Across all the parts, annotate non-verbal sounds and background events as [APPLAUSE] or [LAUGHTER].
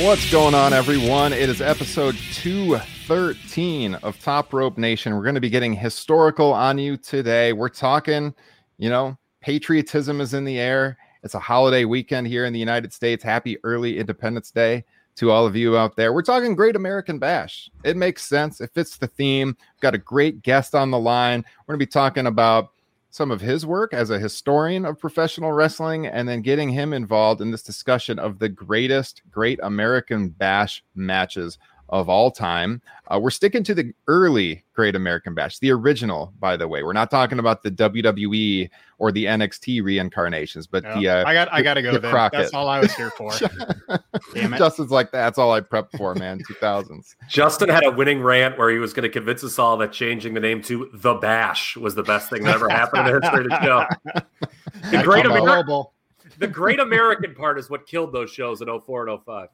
What's going on, everyone? It is episode 213 of Top Rope Nation. We're going to be getting historical on you today. We're talking, you know, patriotism is in the air. It's a holiday weekend here in the United States. Happy early Independence Day to all of you out there. We're talking Great American Bash. It makes sense. It fits the theme. We've got a great guest on the line. We're going to be talking about some of his work as a historian of professional wrestling and then getting him involved in this discussion of the greatest Great American Bash matches of all time. Uh, we're sticking to the early Great American Bash, the original, by the way. We're not talking about the WWE or the NXT reincarnations, but Yeah, the uh, I got I got to go the then. Crockett. That's all I was here for. [LAUGHS] Damn it. Justin's like that's all I prepped for, man. [LAUGHS] Two thousands. Justin had a winning rant where he was going to convince us all that changing the name to The Bash was the best thing that ever happened in the history of the show. [LAUGHS] The great, American Ameri- horrible. The great American part is what killed those shows in 04 and 05.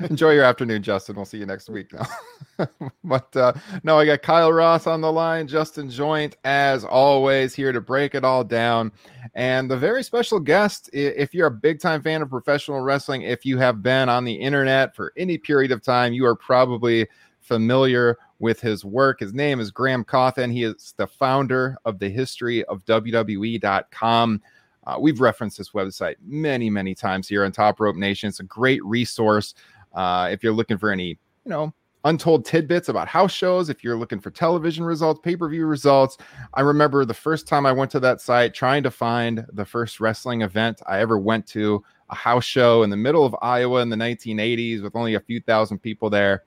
[LAUGHS] Enjoy your afternoon, Justin. We'll see you next week now. [LAUGHS] but uh, no, I got Kyle Ross on the line, Justin Joint, as always, here to break it all down. And the very special guest, if you're a big time fan of professional wrestling, if you have been on the internet for any period of time, you are probably familiar with his work. His name is Graham Cawthon. He is the founder of the history of WWE.com. Uh, we've referenced this website many, many times here on Top Rope Nation. It's a great resource uh, if you're looking for any, you know, untold tidbits about house shows. If you're looking for television results, pay per view results. I remember the first time I went to that site trying to find the first wrestling event I ever went to, a house show in the middle of Iowa in the 1980s with only a few thousand people there.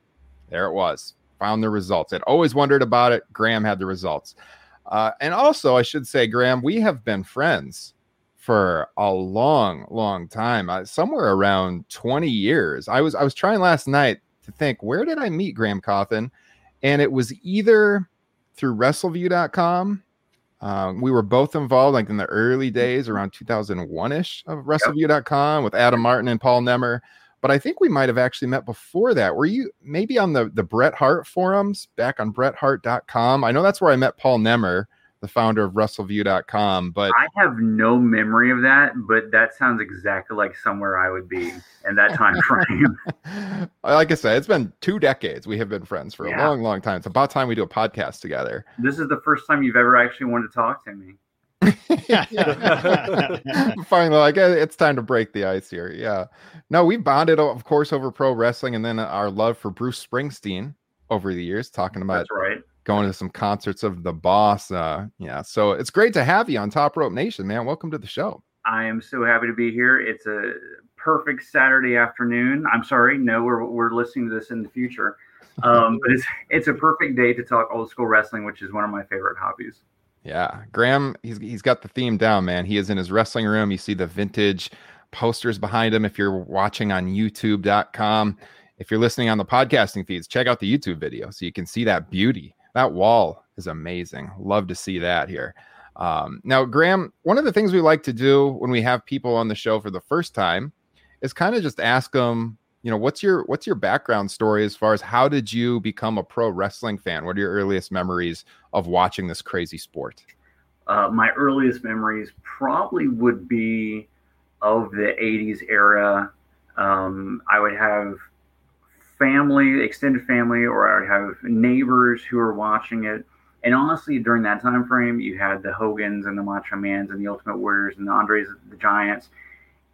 There it was. Found the results. I'd always wondered about it. Graham had the results. Uh, and also, I should say, Graham, we have been friends for a long, long time. Uh, somewhere around 20 years. I was I was trying last night to think where did I meet Graham Cawthon, and it was either through WrestleView.com. Um, we were both involved like in the early days around 2001 ish of WrestleView.com with Adam Martin and Paul Nemer. But I think we might have actually met before that. Were you maybe on the the Bret Hart forums back on BretHart.com? I know that's where I met Paul Nemer, the founder of WrestleView.com. But I have no memory of that, but that sounds exactly like somewhere I would be in that time [LAUGHS] frame. like I said, it's been two decades. We have been friends for a long, long time. It's about time we do a podcast together. this is the first time you've ever actually wanted to talk to me. [LAUGHS] [LAUGHS] Finally, like it's time to break the ice here. Yeah. No, we bonded, of course, over pro wrestling, and then our love for Bruce Springsteen over the years, talking about That's right. Going to some concerts of the Boss. Uh, yeah. So it's great to have you on Top Rope Nation, man. Welcome to the show. I am so happy to be here. It's a perfect Saturday afternoon. I'm sorry, no, we're we're listening to this in the future. [LAUGHS] Um, but it's it's a perfect day to talk old school wrestling, which is one of my favorite hobbies. Yeah, Graham, he's he's got the theme down, man. He is in his wrestling room. You see the vintage posters behind him if you're watching on youtube.com. If you're listening on the podcasting feeds, check out the YouTube video so you can see that beauty. That wall is amazing. Love to see that here. Um, now, Graham, one of the things we like to do when we have people on the show for the first time is kind of just ask them, you know, what's your what's your background story as far as how did you become a pro wrestling fan? What are your earliest memories of watching this crazy sport? Uh, my earliest memories probably would be of the 80s era. Um, I would have family, extended family, or I would have neighbors who are watching it. And honestly, during that time frame, you had the Hogans and the Macho Mans and the Ultimate Warriors and the Andres the Giants.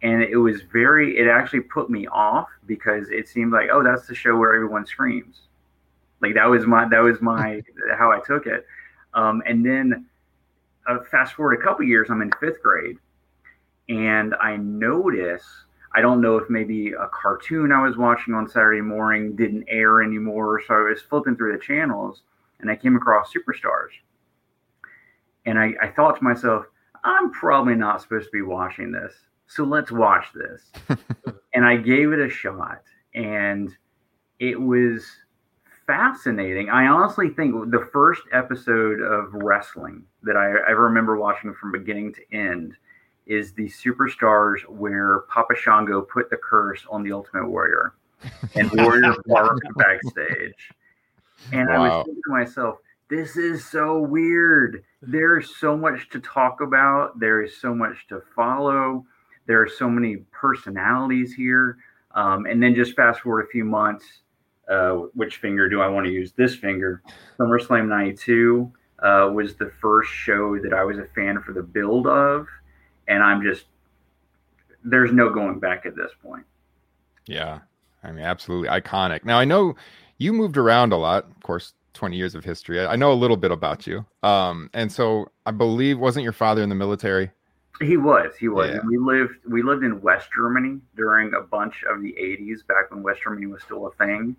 And it was very, it actually put me off because it seemed like, oh, that's the show where everyone screams. Like that was my that was my [LAUGHS] how I took it. Um, and then uh, fast forward a couple years, I'm in fifth grade, and I notice I don't know if maybe a cartoon I was watching on Saturday morning didn't air anymore, so I was flipping through the channels and I came across Superstars, and I, I thought to myself, I'm probably not supposed to be watching this, so let's watch this, [LAUGHS] and I gave it a shot, and it was fascinating. I honestly think the first episode of wrestling that I ever remember watching from beginning to end is the Superstars where Papa Shango put the curse on the Ultimate Warrior and [LAUGHS] Warrior barked backstage. And wow. I was thinking to myself, this is so weird. There's so much to talk about. There is so much to follow. There are so many personalities here. Um, and then just fast forward a few months, uh, which finger do I want to use? This finger. SummerSlam 92 uh, was the first show that I was a fan for the build of. And I'm just, there's no going back at this point. Yeah. I mean, absolutely iconic. Now, I know you moved around a lot, of course, 20 years of history. I know a little bit about you. Um, and so I believe, wasn't your father in the military? He was. He was. Yeah. We lived. We lived in West Germany during a bunch of the '80s, back when West Germany was still a thing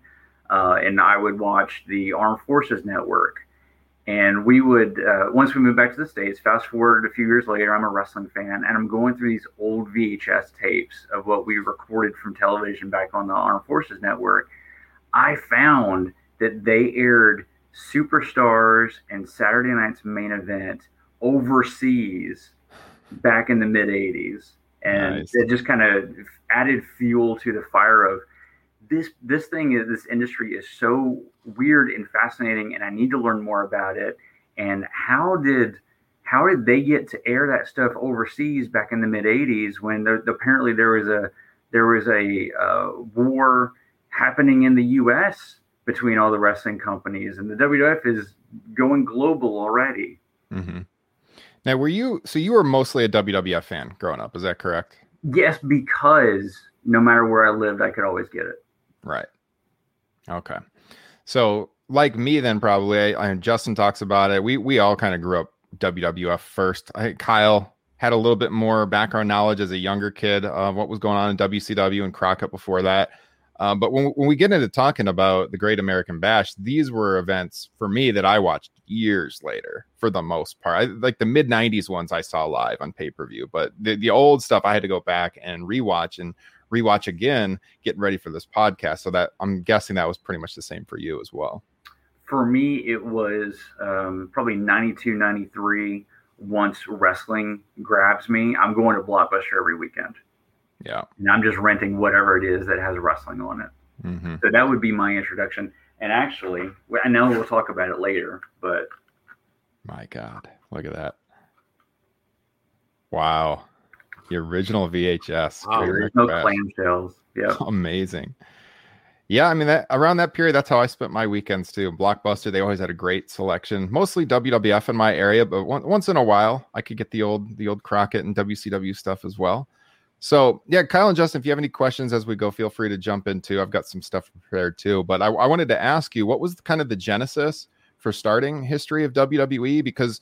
uh, and I would watch the Armed Forces Network. And we would, uh, once we moved back to the States, fast forward a few years later, I'm a wrestling fan, and I'm going through these old VHS tapes of what we recorded from television back on the Armed Forces Network. I found that they aired Superstars and Saturday Night's main event overseas back in the mid 80s. And nice. it just kind of added fuel to the fire of this this thing is this industry is so weird and fascinating and i need to learn more about it and how did how did they get to air that stuff overseas back in the mid 80s when there, apparently there was a there was a uh, war happening in the us between all the wrestling companies and the wwf is going global already mm-hmm. now were you so you were mostly a wwf fan growing up is that correct yes because no matter where i lived i could always get it Right. Okay. So, like me, then probably, I, I Justin talks about it. We we all kind of grew up WWF first. I Kyle had a little bit more background knowledge as a younger kid of what was going on in WCW and Crockett before that. Um, but when, when we get into talking about the Great American Bash, these were events for me that I watched years later for the most part. I, like the mid 90s ones I saw live on pay per view, but the, the old stuff I had to go back and rewatch and rewatch again, getting ready for this podcast. So that I'm guessing that was pretty much the same for you as well. For me, it was um, probably 92, 93. Once wrestling grabs me, I'm going to Blockbuster every weekend. Yeah. And I'm just renting whatever it is that has wrestling on it. Mm-hmm. So that would be my introduction. And actually, I know we'll talk about it later, but. My God, look at that. Wow. The original VHS. Oh, there's no clamshells. Yeah. [LAUGHS] Amazing. Yeah, I mean that around that period, that's how I spent my weekends too. Blockbuster, they always had a great selection, mostly WWF in my area, but one, once in a while, I could get the old the old Crockett and WCW stuff as well. So yeah, Kyle and Justin, if you have any questions as we go, feel free to jump into. I've got some stuff prepared too, but I, I wanted to ask you, what was kind of the genesis for starting history of WWE? Because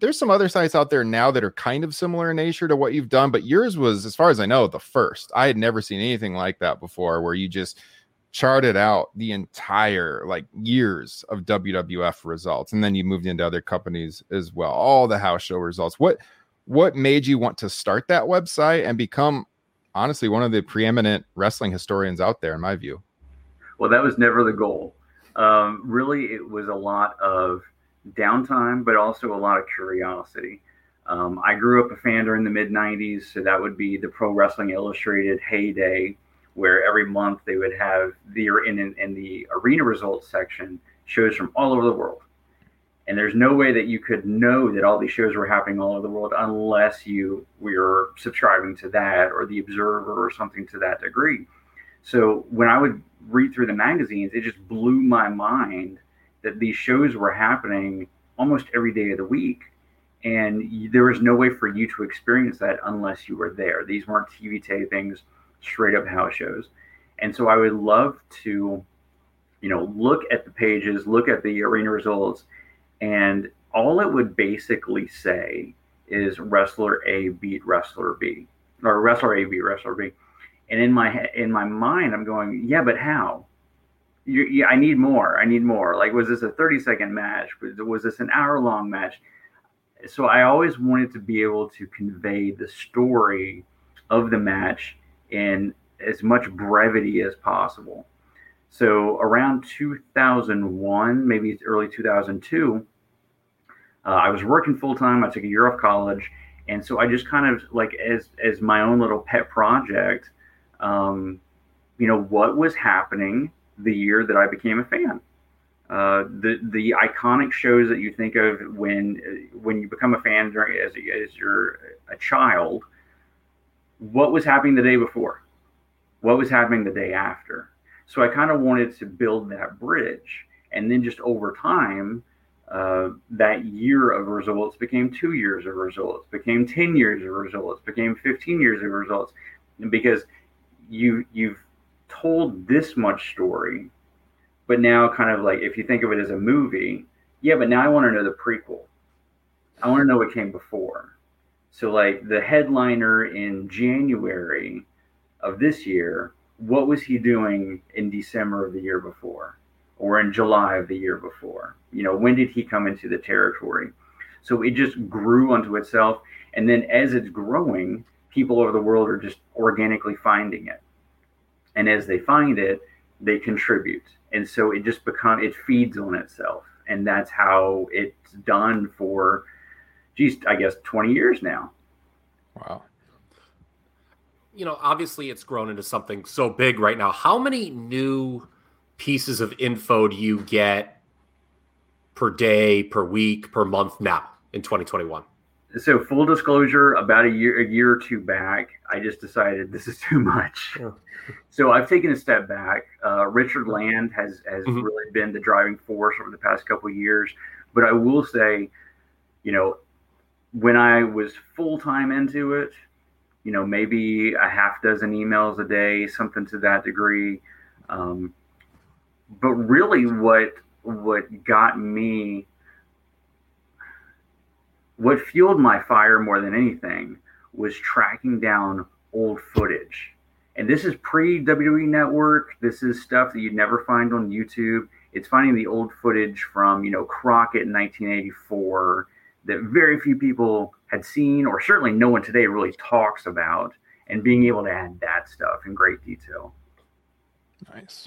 there's some other sites out there now that are kind of similar in nature to what you've done, but yours was, as far as I know, the first. I had never seen anything like that before, where you just charted out the entire like years of WWF results, and then you moved into other companies as well, all the house show results. What what made you want to start that website and become honestly one of the preeminent wrestling historians out there, in my view? Well, that was never the goal. Um, really, it was a lot of downtime, but also a lot of curiosity. Um, I grew up a fan during the mid 90s, so that would be the Pro Wrestling Illustrated heyday, where every month they would have the in, in, in the arena results section shows from all over the world. And there's no way that you could know that all these shows were happening all over the world unless you were subscribing to that or the Observer or something to that degree. So when I would read through the magazines, it just blew my mind that these shows were happening almost every day of the week. And there was no way for you to experience that unless you were there. These weren't TV tapings, straight up house shows. And so I would love to you know, look at the pages, look at the arena results, and all it would basically say is wrestler A beat wrestler B, or wrestler A beat wrestler B. And in my in my mind, I'm going, yeah, but how? You, yeah, I need more. I need more. Like, was this a 30 second match? Was, was this an hour long match? So I always wanted to be able to convey the story of the match in as much brevity as possible. So around 2001, maybe early 2002, uh, I was working full time. I took a year off college, and so I just kind of like as as my own little pet project, um, you know, what was happening the year that I became a fan. Uh, the the iconic shows that you think of when when you become a fan during as as you're a child. What was happening the day before? What was happening the day after? So I kind of wanted to build that bridge. And then just over time, uh, that year of results became two years of results, became 10 years of results, became 15 years of results. Because you, you've told this much story, but now kind of like if you think of it as a movie, yeah, but now I want to know the prequel. I want to know what came before. So like the headliner in January of this year what was he doing in December of the year before or in July of the year before? You know, when did he come into the territory? So it just grew unto itself. And then as it's growing, people over the world are just organically finding it. And as they find it, they contribute. And so it just become it feeds on itself. And that's how it's done for geez, I guess 20 years now. Wow you know, obviously it's grown into something so big right now. How many new pieces of info do you get per day, per week, per month now in 2021? So full disclosure, about a year a year or two back, I just decided this is [LAUGHS] too much. So I've taken a step back. Uh, Richard Land has has mm-hmm. really been the driving force over the past couple of years. But I will say, you know, when I was full time into it, you know, maybe a half dozen emails a day, something to that degree. Um, but really, what what got me, what fueled my fire more than anything, was tracking down old footage. And this is pre WWE Network. This is stuff that you'd never find on YouTube. It's finding the old footage from, you know, Crockett in 1984 that very few people had seen, or certainly no one today really talks about, and being able to add that stuff in great detail. Nice.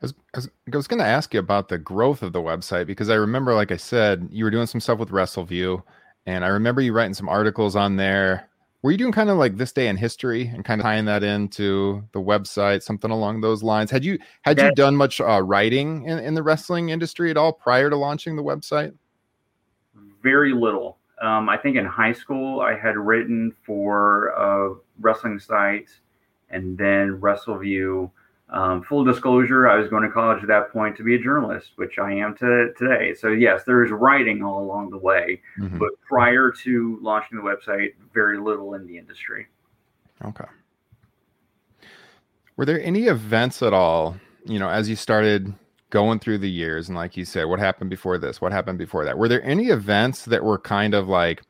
I was, I was going to ask you about the growth of the website because I remember, like I said, you were doing some stuff with WrestleView, and I remember you writing some articles on there. Were you doing kind of like this day in history and kind of tying that into the website, something along those lines? Had you had that, you done much uh, writing in, in the wrestling industry at all prior to launching the website? Very little. Um, I think in high school, I had written for a wrestling site and then WrestleView. Um, full disclosure, I was going to college at that point to be a journalist, which I am to, today. So, yes, there is writing all along the way. Mm-hmm. But prior to launching the website, very little in the industry. Okay. Were there any events at all, you know, as you started going through the years and like you said what happened before this what happened before that were there any events that were kind of like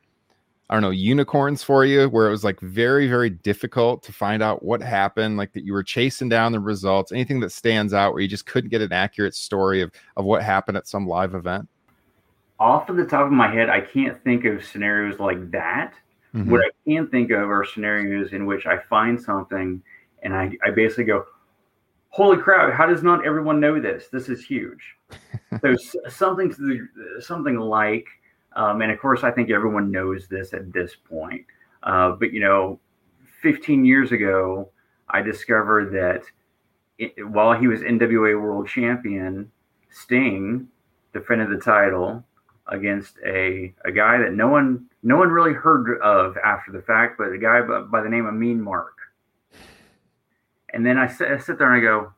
i don't know unicorns for you where it was like very very difficult to find out what happened like that you were chasing down the results anything that stands out where you just couldn't get an accurate story of of what happened at some live event? Off of the top of my head i can't think of scenarios like that. Mm-hmm. what i can think of are scenarios in which i find something and i, I basically go holy crap how does not everyone know this? This is huge. [LAUGHS] There's something to the something like um, and of course i think everyone knows this at this point. Uh, but you know 15 years ago i discovered that it, while he was nwa world champion sting defended the title against a, a guy that no one no one really heard of after the fact but a guy by, by the name of mean mark. And then I I sit there and I go,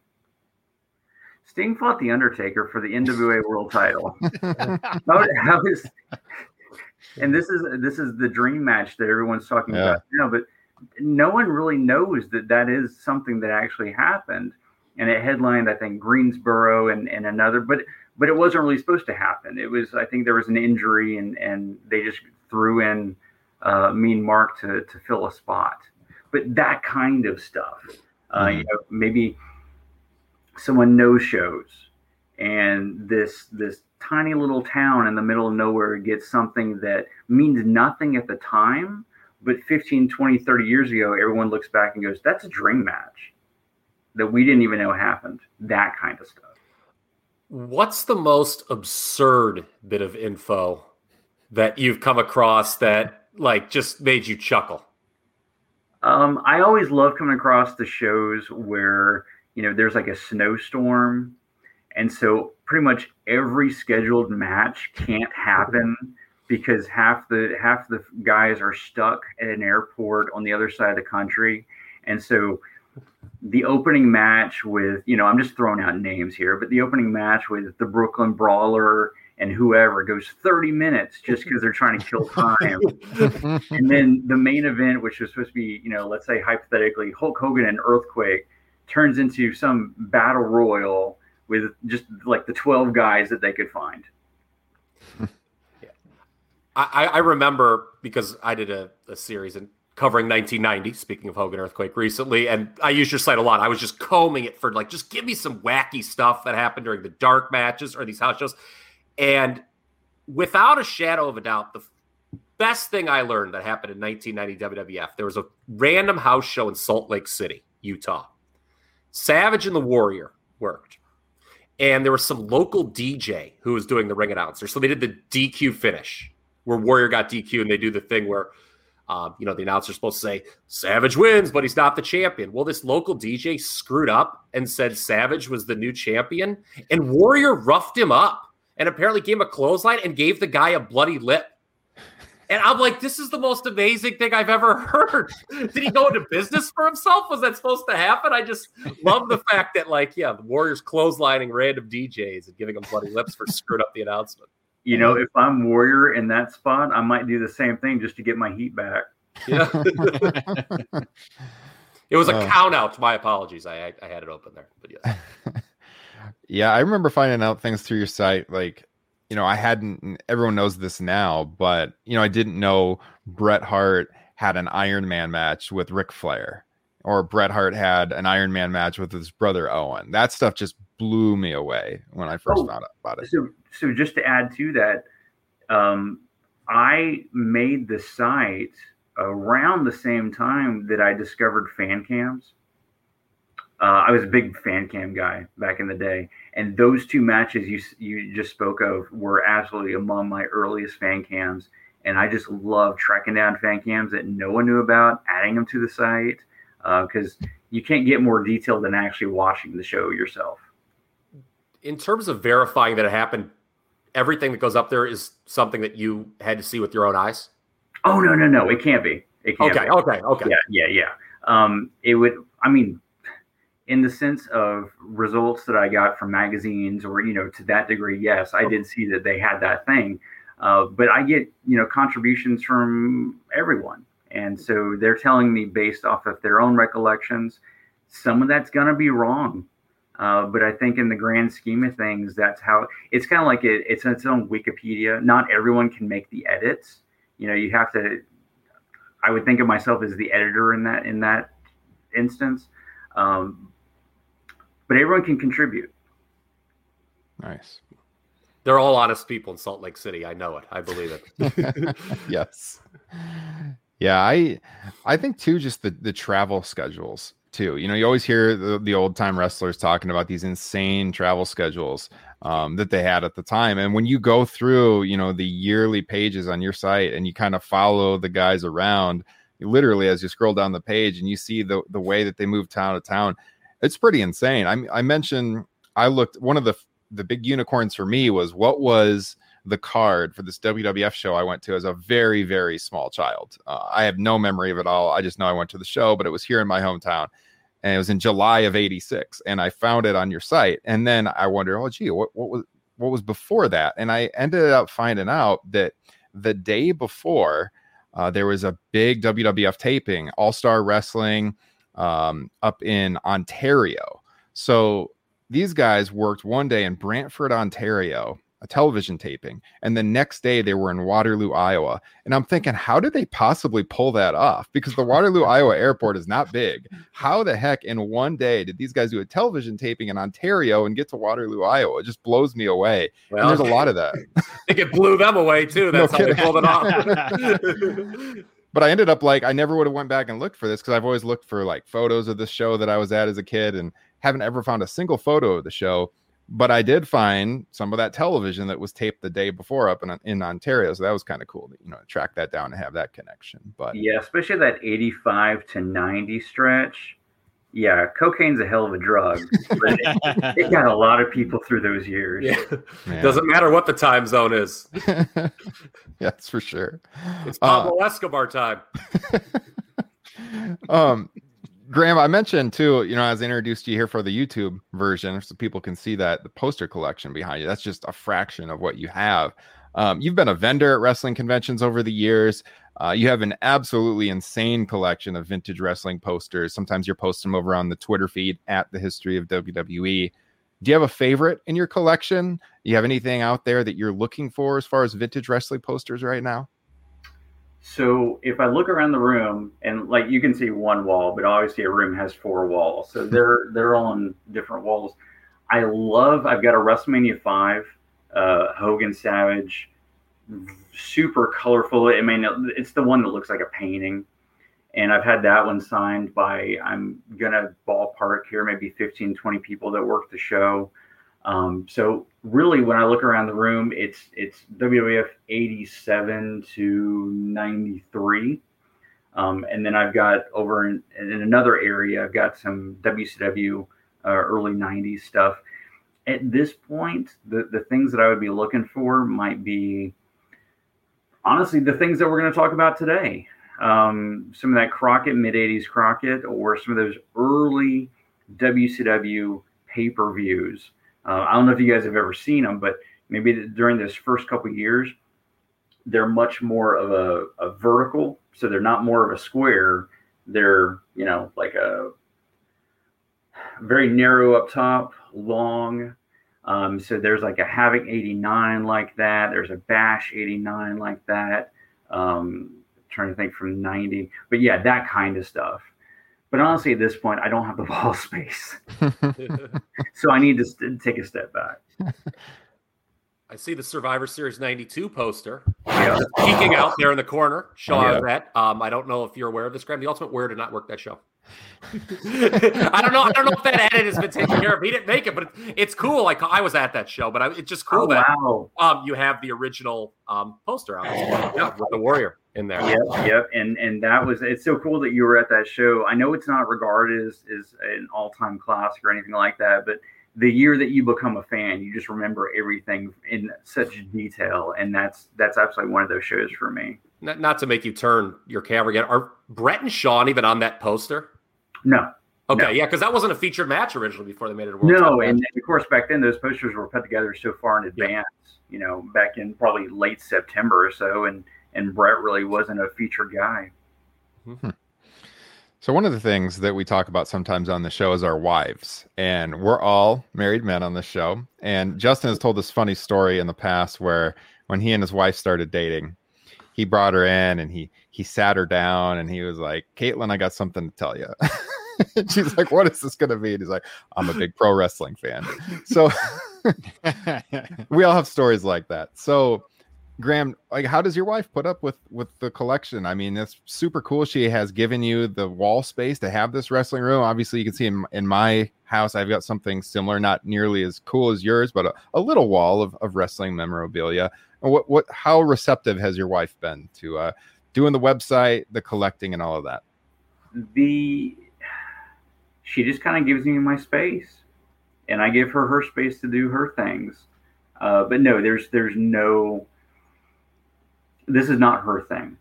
Sting fought the Undertaker for the NWA [LAUGHS] World Title. how, how is, and this is this is the dream match that everyone's talking yeah. about. You know, but no one really knows that that is something that actually happened. and it headlined I think Greensboro and, and another, but but it wasn't really supposed to happen. It was I think there was an injury and and they just threw in uh, Mean Mark to to fill a spot. But that kind of stuff, uh, mm-hmm. you know, maybe someone no shows and this this tiny little town in the middle of nowhere gets something that means nothing at the time but 15 20 30 years ago everyone looks back and goes that's a dream match that we didn't even know happened. That kind of stuff. What's the most absurd bit of info that you've come across that like just made you chuckle? Um, i always love coming across the shows where you know there's like a snowstorm and so pretty much every scheduled match can't happen because half the half the guys are stuck at an airport on the other side of the country. And so the opening match with, you know, I'm just throwing out names here, but the opening match with the Brooklyn Brawler and whoever goes 30 minutes just because they're trying to kill [LAUGHS] time. and then the main event, which was supposed to be, you know, let's say hypothetically Hulk Hogan and Earthquake, turns into some battle royal with just like the 12 guys that they could find. yeah. [LAUGHS] I, I remember because I did a, a series and covering 1990, speaking of Hogan Earthquake recently, and I used your site a lot. I was just combing it for like, just give me some wacky stuff that happened during the dark matches or these house shows. And without a shadow of a doubt, the best thing I learned that happened in 1990 WWF, there was a random house show in Salt Lake City, Utah. Savage and the Warrior worked and there was some local DJ who was doing the ring announcer. So they did the DQ finish where Warrior got DQ, and they do the thing where, um, you know, the announcer's supposed to say Savage wins, but he's not the champion. Well, this local DJ screwed up and said Savage was the new champion, and Warrior roughed him up and apparently gave him a clothesline and gave the guy a bloody lip. And I'm like, this is the most amazing thing I've ever [LAUGHS] heard. Did he go into business for himself? Was that supposed to happen? I just love the fact that, like, yeah, the Warriors clotheslining random DJs and giving them bloody lips for screwing up the announcement. You know, if I'm Warrior in that spot, I might do the same thing just to get my heat back. Yeah. [LAUGHS] it was a uh, count out. My apologies. I, I had it open there, but yes. [LAUGHS] yeah, I remember finding out things through your site, like you know, I hadn't, everyone knows this now, but, you know, I didn't know Bret Hart had an Iron Man match with Ric Flair or Bret Hart had an Iron Man match with his brother Owen. That stuff just blew me away when I first oh, found out about it. So, so just to add to that, um, I made the site around the same time that I discovered fan cams. Uh, I was a big fan cam guy back in the day, and those two matches you you just spoke of were absolutely among my earliest fan cams. And I just love tracking down fan cams that no one knew about, adding them to the site because uh, you can't get more detail than actually watching the show yourself. In terms of verifying that it happened, everything that goes up there is something that you had to see with your own eyes. Oh no, no, no! It can't be. It can't okay, be. okay, okay. Yeah, yeah, yeah. Um, it would. I mean, in the sense of results that I got from magazines or, you know, to that degree, yes, I did see that they had that thing. Uh, but I get, you know, contributions from everyone. And so they're telling me based off of their own recollections, some of that's going to be wrong. Uh, but I think in the grand scheme of things, that's how it's kind of like it, it's its own Wikipedia. Not everyone can make the edits. You know, you have to. I would think of myself as the editor in that in that instance. Um, but everyone can contribute. Nice. They're all honest people in Salt Lake City. I know it. I believe it. [LAUGHS] [LAUGHS] yes. Yeah, I I think too just the the travel schedules too. You know, you always hear the, the old time wrestlers talking about these insane travel schedules um, that they had at the time. And when you go through, you know, the yearly pages on your site and you kind of follow the guys around, literally as you scroll down the page and you see the the way that they move town to town, it's pretty insane. I I mentioned I looked one of the the big unicorns for me was what was the card for this WWF show I went to as a very very small child. Uh, I have no memory of it all. I just know I went to the show, but it was here in my hometown, and it was in July of '86. And I found it on your site, and then I wonder, oh gee, what what was what was before that? And I ended up finding out that the day before uh, there was a big WWF taping, All Star Wrestling um, up in Ontario. So these guys worked one day in Brantford, Ontario, a television taping, and the next day they were in Waterloo, Iowa. And I'm thinking, how did they possibly pull that off? Because the Waterloo, [LAUGHS] Iowa airport is not big. How the heck in one day did these guys do a television taping in Ontario and get to Waterloo, Iowa? It just blows me away. Well, and there's a lot of that. I [LAUGHS] think it blew them away too. [LAUGHS] That's no how they pulled it off. But I ended up like I never would have went back and looked for this because I've always looked for like photos of the show that I was at as a kid and haven't ever found a single photo of the show but I did find some of that television that was taped the day before up in, in Ontario. So that was kind of cool to, you know, track that down and have that connection. But yeah, especially that 85 to 90 stretch. Yeah, cocaine's a hell of a drug. But it, it, got a lot of people through those years. Yeah. Doesn't matter what the time zone is. [LAUGHS] That's for sure. It's Pablo uh, Escobar time. [LAUGHS] um, Graham, I mentioned too, you know, as I introduced you here for the YouTube version, so people can see that the poster collection behind you. That's just a fraction of what you have. Um, you've been a vendor at wrestling conventions over the years. Uh, you have an absolutely insane collection of vintage wrestling posters. Sometimes you're posting them over on the Twitter feed at the history of WWE. Do you have a favorite in your collection? Do you have anything out there that you're looking for as far as vintage wrestling posters right now? So if I look around the room and like you can see one wall, but obviously a room has four walls. So [LAUGHS] they're they're all on different walls. I love I've got a WrestleMania five, uh, Hogan Savage, super colorful. I mean it's the one that looks like a painting. And I've had that one signed by I'm gonna ballpark here, maybe 15, 20 people that work the show. Um, so really, when I look around the room, it's it's WWF 87 to 93. Um, and then I've got over in, in, another area, I've got some WCW uh, early 90s stuff. At this point, the, the things that I would be looking for might be honestly the things that we're going to talk about today. Um, some of that Crockett, mid 80s Crockett, or some of those early WCW pay per views uh, I don't know if you guys have ever seen them, but maybe during this first couple years, they're much more of a, a vertical. So they're not more of a square. They're, you know, like a very narrow up top, long. Um, so there's like a Havoc 89 like that. There's a Bash 89 like that. Um, trying to think from 90. But yeah, that kind of stuff. But honestly, at this point, I don't have the [LAUGHS] wall space. [LAUGHS] so I need to st- take a step back. [LAUGHS] I see the Survivor Series 92 poster yeah. peeking out there in the corner. Shaw yeah. Um, I don't know if you're aware of this, Graham. The Ultimate Warrior did not work that show. [LAUGHS] I don't know. I don't know if that edit has been taken care of. He didn't make it, but it's, it's cool. Like I was at that show, but I, it's just cool oh, that wow. um, you have the original um, poster out yeah, with the Warrior in there. Yep, yep. And and that was it's so cool that you were at that show. I know it's not regarded as, as an all time classic or anything like that, but the year that you become a fan, you just remember everything in such detail, and that's that's absolutely one of those shows for me. Not, not to make you turn your camera again. Are Bret and Shawn even on that poster? No. Okay, no. yeah, because that wasn't a featured match originally before they made it a world. No, and, and, of course back then those posters were put together so far in advance. Yeah. You know, back in probably late September or so, and and Bret really wasn't a featured guy. Mm-hmm. So one of the things that we talk about sometimes on the show is our wives, and we're all married men on the show. And Justin has told this funny story in the past where when he and his wife started dating, he brought her in and he he sat her down and he was like, "Caitlin, I got something to tell you." [LAUGHS] she's like, "What is this going to be?" And he's like, "I'm a big pro wrestling fan." So [LAUGHS] we all have stories like that. So Graham, like, how does your wife put up with with the collection? I mean, it's super cool. She has given you the wall space to have this wrestling room. Obviously, you can see in, in my house, I've got something similar, not nearly as cool as yours, but a, a little wall of, of wrestling memorabilia. What what how receptive has your wife been to uh, doing the website, the collecting, and all of that? The she just kind of gives me my space, and I give her her space to do her things. Uh, but no, there's there's no this is not her thing.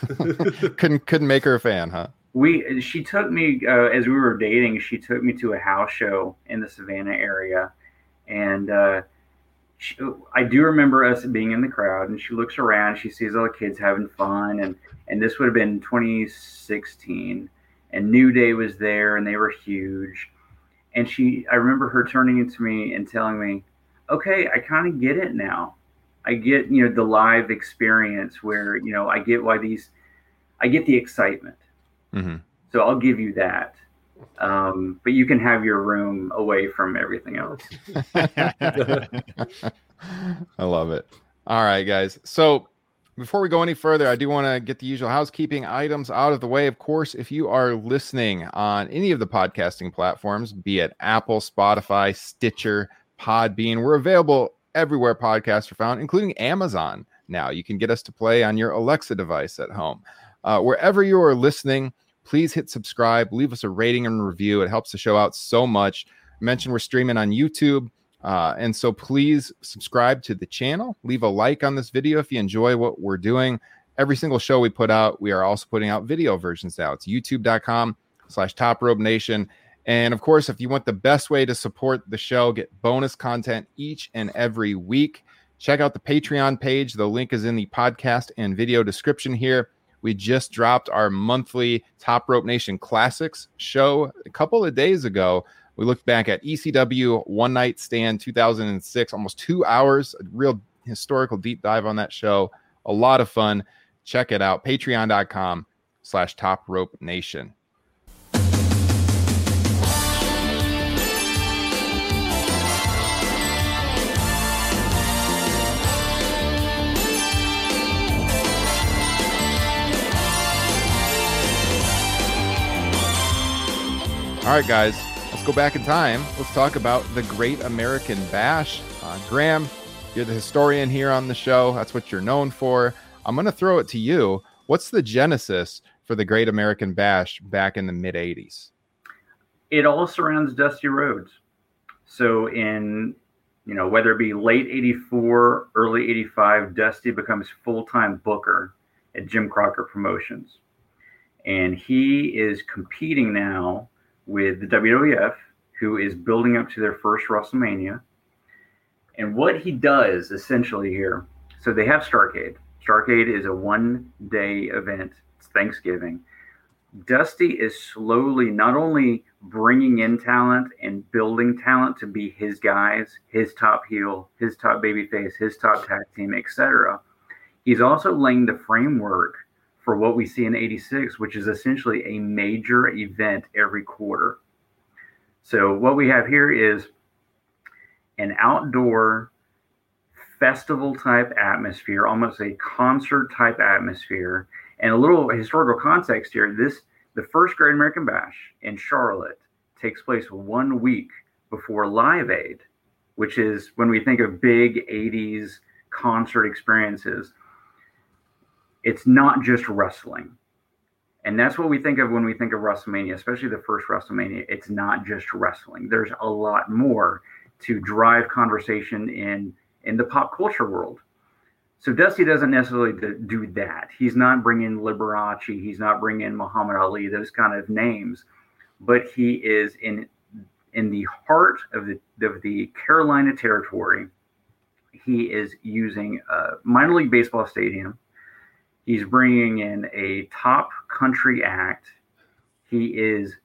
[LAUGHS] couldn't couldn't make her a fan, huh? We she took me uh, as we were dating. She took me to a house show in the Savannah area, and uh, she, I do remember us being in the crowd. And she looks around, she sees all the kids having fun, and and this would have been 2016, and New Day was there, and they were huge. And she, I remember her turning to me and telling me, okay, I kind of get it now. I get, you know, the live experience where, you know, I get why these, I get the excitement. Mm-hmm. So I'll give you that. Um, but you can have your room away from everything else. [LAUGHS] I love it. All right, guys. So before we go any further, I do want to get the usual housekeeping items out of the way. Of course, if you are listening on any of the podcasting platforms, be it Apple, Spotify, Stitcher, Podbean, we're available everywhere podcasts are found, including Amazon. Now you can get us to play on your Alexa device at home. Uh, wherever you are listening, please hit subscribe, leave us a rating and review. It helps the show out so much. I mentioned we're streaming on YouTube. Uh, and so please subscribe to the channel, leave a like on this video if you enjoy what we're doing. Every single show we put out, we are also putting out video versions now. It's youtube.com slash top rope nation. And of course, if you want the best way to support the show, get bonus content each and every week. Check out the Patreon page. The link is in the podcast and video description here. We just dropped our monthly Top Rope Nation Classics show a couple of days ago. We looked back at ECW One Night Stand 2006, almost two hours, a real historical deep dive on that show. A lot of fun. Check it out. Patreon.com slash Top Rope Nation. All right, guys, let's go back in time. Let's talk about the Great American Bash. Uh, Graham, you're the historian here on the show. That's what you're known for. I'm going to throw it to you. What's the genesis for the Great American Bash back in the mid 80s? It all surrounds Dusty Rhodes. So, in you know, whether it be late 84, early 85, Dusty becomes full time booker at Jim Crockett Promotions. And he is competing now with the WWF, who is building up to their first WrestleMania. And what he does essentially here, so they have Starcade. Starcade is a one day event, it's Thanksgiving. Dusty is slowly not only bringing in talent and building talent to be his guys, his top heel, his top babyface, his top tag team, etc. He's also laying the framework for what we see in 86, which is essentially a major event every quarter. So, what we have here is an outdoor festival type atmosphere, almost a concert type atmosphere. And a little historical context here this, the first Great American Bash in Charlotte takes place one week before Live Aid, which is when we think of big 80s concert experiences it's not just wrestling. And that's what we think of when we think of WrestleMania, especially the first WrestleMania. It's not just wrestling. There's a lot more to drive conversation in in the pop culture world. So Dusty doesn't necessarily do that. He's not bringing Liberace. He's not bringing Muhammad Ali. Those kind of names, but he is in in the heart of the of the Carolina territory. He is using a minor league baseball stadium He's bringing in a top country act. He is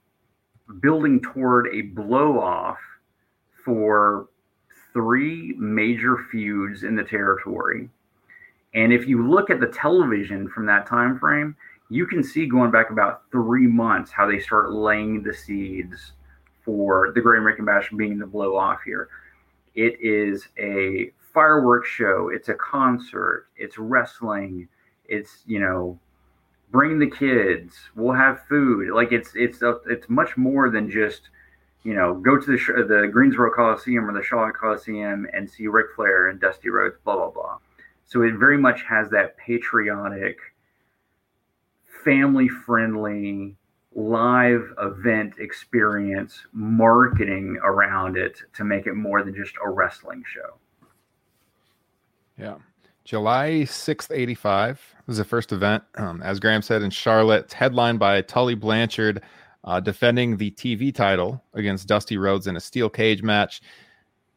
building toward a blow off for three major feuds in the territory. And if you look at the television from that time frame, you can see going back about three months how they start laying the seeds for the Great American Bash being the blow off here. It is a fireworks show, it's a concert, it's wrestling, it's you know bring the kids we'll have food. Like it's it's a, it's much more than just you know go to the the greensboro coliseum or the charlotte coliseum and see Ric flair and dusty rhodes blah blah blah. So it very much has that patriotic family friendly live event experience marketing around it to make it more than just a wrestling show. Yeah July 6th, 85 was the first event. Um, as Graham said, in Charlotte, headlined by Tully Blanchard uh, defending the TV title against Dusty Rhodes in a steel cage match.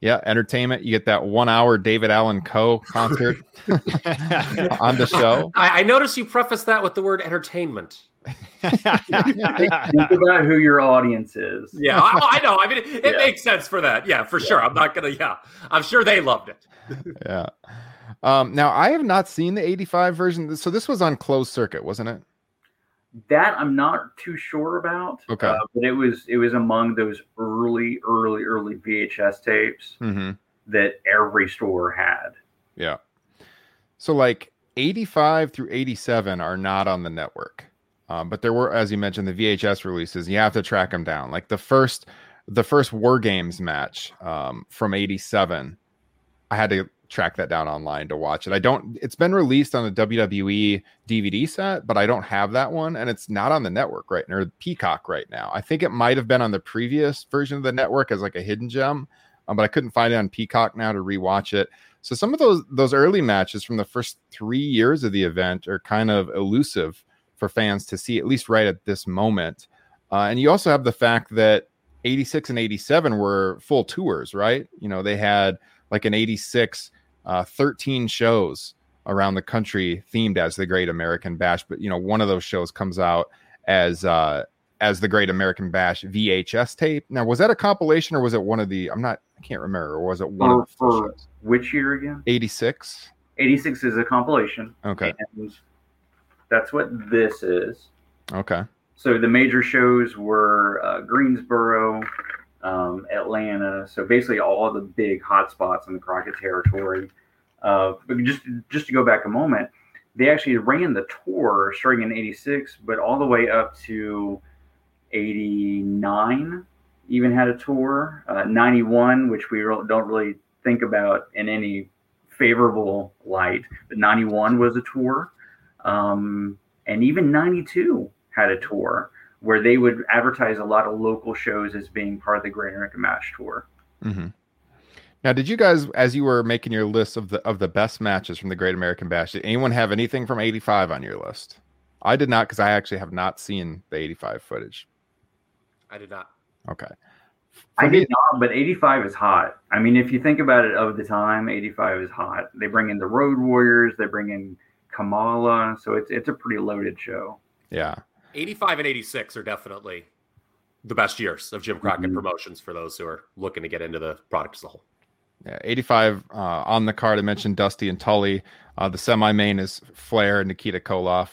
Yeah, entertainment. You get that one hour David Allan Coe concert [LAUGHS] on the show. I, I noticed you preface that with the word entertainment. Think about who your audience is. Yeah, I, I know. I mean, it, it Yeah. makes sense for that. Yeah, for sure. I'm not gonna. Yeah, I'm sure they loved it. yeah. Um, now I have not seen the 85 version. So this was on closed circuit, wasn't it? That I'm not too sure about. Okay. uh, but it was it was among those early, early, early VHS tapes Mm-hmm. that every store had. Yeah. So like 85 through 87 are not on the network. Um, but there were, as you mentioned, the VHS releases. You have to track them down. Like the first, the first War Games match um, from '87, I had to track that down online to watch it. I don't. It's been released on the WWE DVD set, but I don't have that one, and it's not on the network right now, Peacock right now. I think it might have been on the previous version of the network as like a hidden gem, um, but I couldn't find it on Peacock now to rewatch it. So some of those those early matches from the first three years of the event are kind of elusive for fans to see, at least right at this moment. Uh, and you also have the fact that 86 and 87 were full tours, right? You know, they had like an 86, uh, 13 shows around the country themed as the Great American Bash. But you know, one of those shows comes out as uh, as the Great American Bash VHS tape. Now, was that a compilation or was it one of the? I'm not. I can't remember. Or was it one For, of for shows? which year again? 86. 86 is a compilation. Okay. And that's what this is. Okay. So the major shows were uh, Greensboro, um, Atlanta. So basically all the big hot spots in the Crockett territory. Uh, but just just to go back a moment, they actually ran the tour starting in '86, but all the way up to '89. Even had a tour. Uh, '91, which we don't really think about in any favorable light, but '91 was a tour, um, and even '92 had a tour where they would advertise a lot of local shows as being part of the Great American Bash Tour. hmm Now, did you guys, as you were making your list of the of the best matches from the Great American Bash, did anyone have anything from '85 on your list? I did not, because I actually have not seen the '85 footage. I did not. Okay. I me- did not, but 85 is hot. I mean, if you think about it of the time, 85 is hot. They bring in the Road Warriors, they bring in Kamala, so it's it's a pretty loaded show. Yeah. 85 and 86 are definitely the best years of Jim Crockett Mhm. promotions for those who are looking to get into the product as a whole. Yeah, 85 uh, on the card. I mentioned Dusty and Tully. Uh, the semi main is Flair and Nikita Koloff,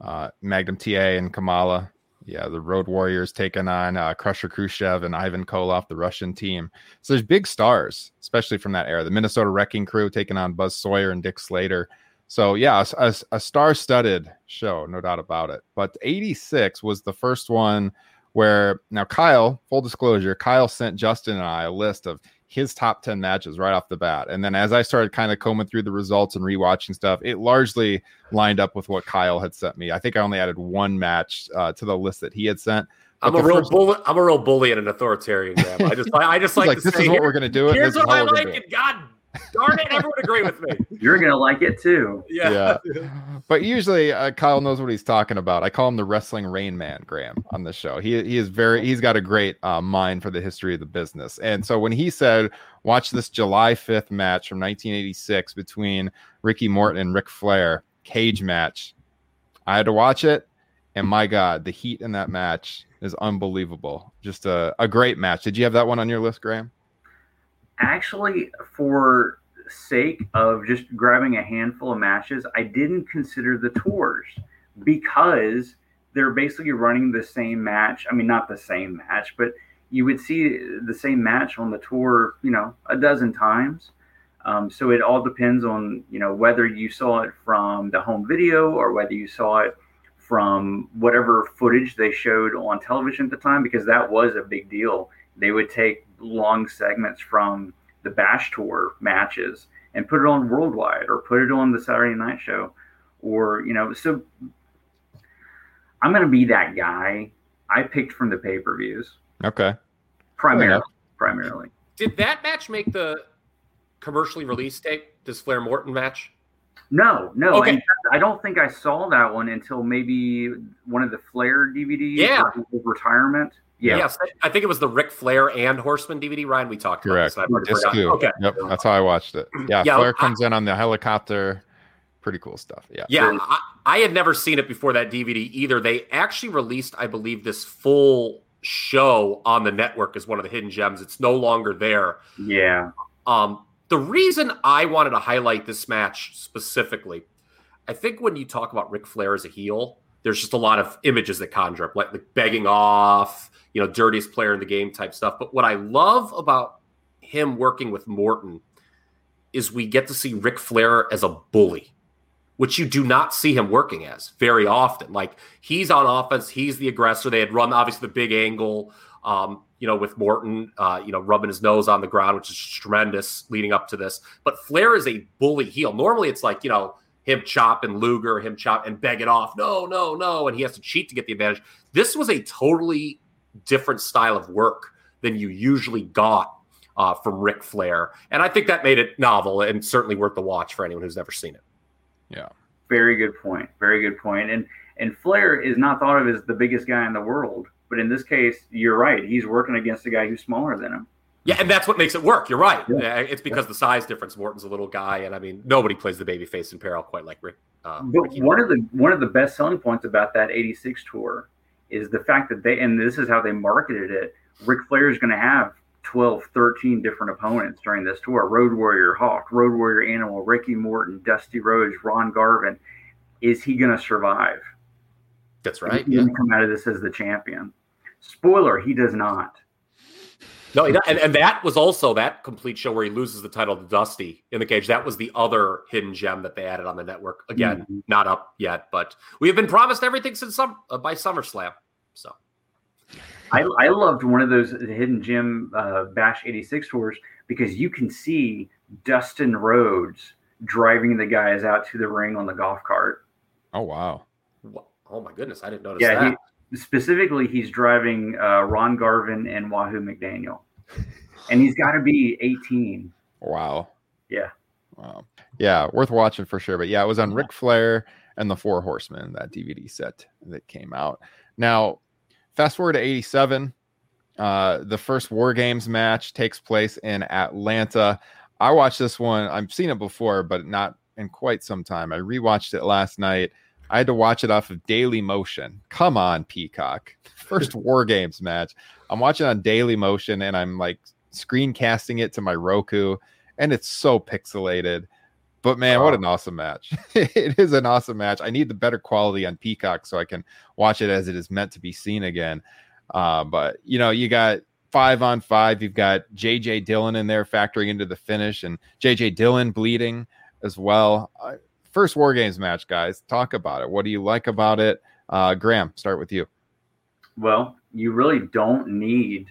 uh, Magnum TA and Kamala. Yeah, the Road Warriors taking on uh, Crusher Khrushchev and Ivan Koloff, the Russian team. So there's big stars, especially from that era. The Minnesota Wrecking Crew taking on Buzz Sawyer and Dick Slater. So yeah, a, a, a star-studded show, no doubt about it. But 86 was the first one where now Kyle, full disclosure, Kyle sent Justin and I a list of his top 10 matches right off the bat. And then as I started kind of combing through the results and rewatching stuff, it largely lined up with what Kyle had sent me. I think I only added one match uh, to the list that he had sent. But I'm a real bully. I'm a real bully and an authoritarian. Graham. I just I just like, like, to this say, is what "Here- we're going to do. It. Here's what I like, gonna and God darn it, everyone agree with me. [LAUGHS] You're gonna like it too. Yeah. yeah. [LAUGHS] But usually uh, Kyle knows what he's talking about. I call him the wrestling Rain Man, Graham, on the show. He he is very he's got a great uh, mind for the history of the business. And so when he said, "Watch this July 5th match from 1986 between Ricky Morton and Ric Flair cage match," I had to watch it, and my God, the heat in that match is unbelievable. Just a, a great match. Did you have that one on your list, Graham? Actually, for sake of just grabbing a handful of matches, I didn't consider the tours because they're basically running the same match. I mean, not the same match, but you would see the same match on the tour, you know, a dozen times. Um, so it all depends on, you know, whether you saw it from the home video or whether you saw it from whatever footage they showed on television at the time, because that was a big deal. They would take long segments from the Bash Tour matches and put it on worldwide or put it on the Saturday Night Show, or you know. So I'm going to be that guy. I picked from the pay per views Okay. primarily. Primarily, Did that match make the commercially released tape? This Flair Morton match? no, no. Okay. In fact, I don't think I saw that one until maybe one of the Flair DVDs. Yeah. or his retirement. Yeah. Yes, I think it was the Ric Flair and Horseman DVD. Ryan, we talked about Correct. this. and I Disc forgot. two. Okay. Yep. That's how I watched it. [CLEARS THROAT] Yeah. Yeah, Flair I- comes in on the helicopter, pretty cool stuff. Yeah. Yeah. I, I had never seen it before that DVD either. They actually released, I believe, this full show on the network as one of the hidden gems. It's no longer there. Yeah. Um, the reason I wanted to highlight this match specifically, I think when you talk about Ric Flair as a heel, there's just a lot of images that conjure up, like, like begging off, you know, dirtiest player in the game type stuff. But what I love about him working with Morton is we get to see Ric Flair as a bully, which you do not see him working as very often. Like he's on offense, he's the aggressor. They had run obviously the big angle, um, you know, with Morton, uh, you know, rubbing his nose on the ground, which is tremendous leading up to this. But Flair is a bully heel. Normally, it's like you know him chop and Luger, him chop and beg it off. No, no, no, and he has to cheat to get the advantage. This was a totally different style of work than you usually got uh, from Ric Flair. And I think that made it novel and certainly worth the watch for anyone who's never seen it. Yeah. Very good point. Very good point. And and Flair is not thought of as the biggest guy in the world, but in this case, you're right. He's working against a guy who's smaller than him. Yeah, and that's what makes it work. You're right. Yeah. It's because yeah. the size difference. Morton's a little guy, and I mean, nobody plays the baby face in peril quite like Rick. Uh, but Ricky one of the one of the best selling points about that '86 tour is the fact that they and this is how they marketed it. Ric Flair is going to have 12, 13 different opponents during this tour Road Warrior Hawk, Road Warrior Animal, Ricky Morton, Dusty Rhodes, Ron Garvin. Is he going to survive? That's right. He yeah. come out of this as the champion. Spoiler, he does not. No, and, and that was also that complete show where he loses the title to Dusty in the cage. That was the other hidden gem that they added on the network. Again, mm-hmm. not up yet, but we have been promised everything since some uh, by SummerSlam. So I, I loved one of those hidden gem uh, Bash 86 tours because you can see Dustin Rhodes driving the guys out to the ring on the golf cart. Oh, wow. Oh, my goodness. I didn't notice yeah, that. Specifically, he's driving uh, Ron Garvin and Wahoo McDaniel. and he's got to be 18. Wow. Yeah. Wow. Yeah, worth watching for sure. But yeah, it was on Ric Flair and the Four Horsemen, that DVD set that came out. Now, Fast forward to 87. Uh, the first War Games match takes place in Atlanta. I watched this one. I've seen it before, but not in quite some time. I rewatched it last night. I had to watch it off of Dailymotion. Come on, Peacock. [LAUGHS] First [LAUGHS] War Games match. I'm watching on Dailymotion and I'm like screencasting it to my Roku, and it's so pixelated. But man, what an awesome match. [LAUGHS] it is an awesome match. I need the better quality on Peacock so I can watch it as it is meant to be seen again. Uh, but you know, you got five on five. You've got JJ Dillon in there factoring into the finish, and JJ Dillon bleeding as well. First War Games match, guys. Talk about it. What do you like about it? Uh, Graham, start with you. Well, you really don't need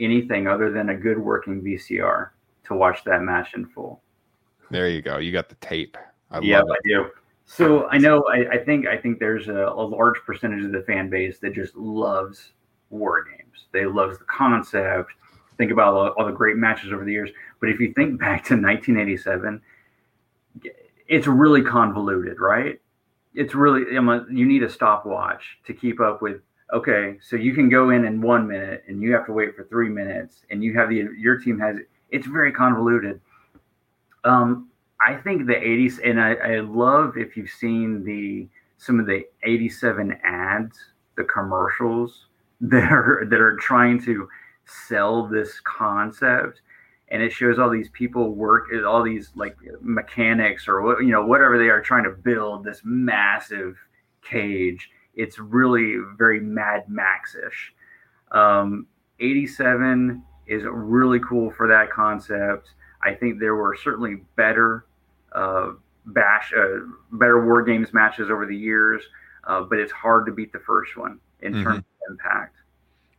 anything other than a good working VCR to watch that match in full. There you go. You got the tape. I love it. yeah, I do. So I know. I, I think. I think there's a, a, large percentage of the fan base that just loves war games. They loves the concept. Think about all, all the great matches over the years. But if you think back to 1987, it's really convoluted, right? It's really. You need a stopwatch to keep up with okay, so you can go in in one minute and you have to wait for three minutes, and you have the your team has it's very convoluted. Um, I think the 80s, and I, I love if you've seen the some of the 87 ads, the commercials [LAUGHS] that are that are trying to sell this concept and it shows all these people work all these like mechanics or what you know whatever they are trying to build this massive cage it's really very mad max-ish um, 87 is really cool for that concept I think there were certainly better uh, bash, uh, better war games matches over the years, uh, but it's hard to beat the first one in mm-hmm. terms of impact.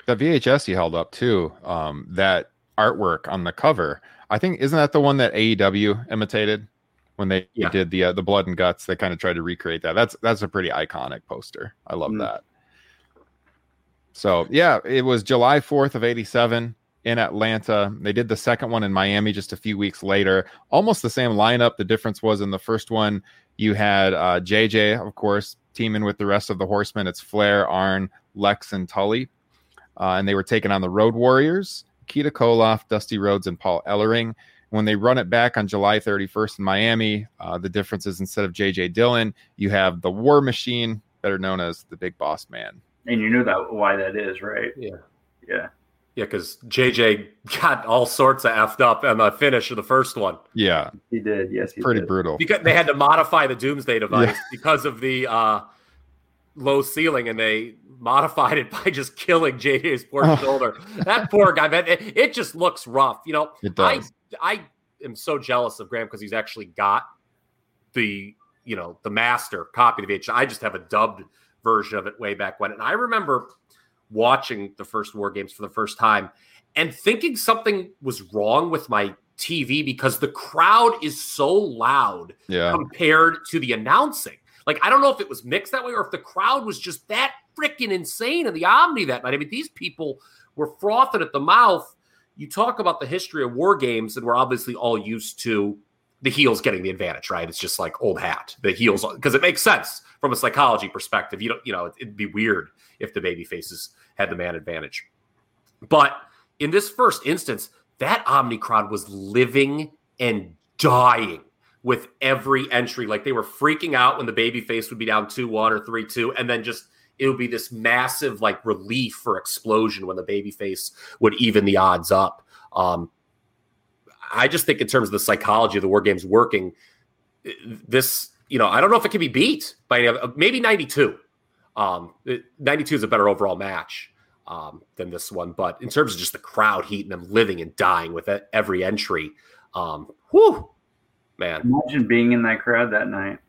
The VHS you held up too. Um, that artwork on the cover, I think, isn't that the one that AEW imitated when they yeah. did the uh, the blood and guts? They kind of tried to recreate that. That's that's a pretty iconic poster. I love mm-hmm. that. So yeah, it was July fourth of eighty seven in Atlanta. They did the second one in Miami just a few weeks later. Almost the same lineup. The difference was in the first one, you had uh, JJ, of course, teaming with the rest of the horsemen. It's Flair, Arn, Lex, and Tully. Uh, and they were taking on the Road Warriors, Keita Koloff, Dusty Rhodes, and Paul Ellering. When they run it back on July 31st in Miami, uh, the difference is instead of JJ Dillon, you have the War Machine, better known as the Big Boss Man. And you know that why that is, right? Yeah. Yeah. Yeah, because JJ got all sorts of effed up on the finish of the first one. Yeah, He did. Yes, he pretty did. brutal. Because they had to modify the Doomsday [LAUGHS] device Yeah. because of the uh, low ceiling, and they modified it [LAUGHS] by just killing JJ's poor Oh. shoulder. That poor guy, man. It, it just looks rough. You know, It I. I am so jealous of Graham because he's actually got the you know the master copy of the VHS. I just have a dubbed version of it way back when, and I remember watching the first War Games for the first time and thinking something was wrong with my TV because the crowd is so loud yeah, compared to the announcing. Like I don't know if it was mixed that way or if the crowd was just that freaking insane in the Omni that night. I mean, these people were frothing at the mouth. You talk about the history of war games, and we're obviously all used to the heels getting the advantage, right? It's just like old hat. The heels because it makes sense from a psychology perspective. You don't, you know, it'd be weird if the baby faces had the man advantage. But in this first instance, that Omni crowd was living and dying with every entry. Like they were freaking out when the baby face would be down 2 1 or 3 2. And then just it would be this massive like relief or explosion when the baby face would even the odds up. Um, I just think in terms of the psychology of the war games working, this, you know, I don't know if it can be beat by maybe ninety two. Um, ninety two is a better overall match um, than this one. But in terms of just the crowd heat and them living and dying with it, every entry, um, whew, man, Imagine being in that crowd that night.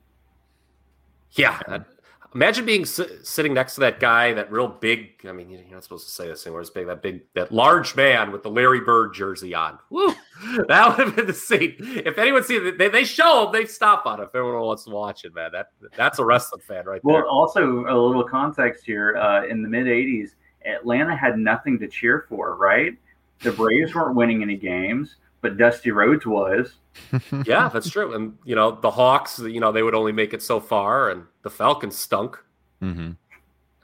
yeah. that- imagine being si- sitting next to that guy, that real big. I mean, you're not supposed to say this anymore. It's big, that big, that large man with the Larry Bird jersey on. Woo, [LAUGHS] that would have been the scene. If anyone sees it, they, they show them, they stop on it. If everyone wants to watch it, man, that that's a wrestling fan right Well, there. also a little context here. Uh, in the mid '80s, Atlanta had nothing to cheer for. Right, the Braves weren't winning any games, but Dusty Rhodes was. [LAUGHS] yeah, that's true. And you know, the Hawks, you know, they would only make it so far, and the Falcons stunk. hmm And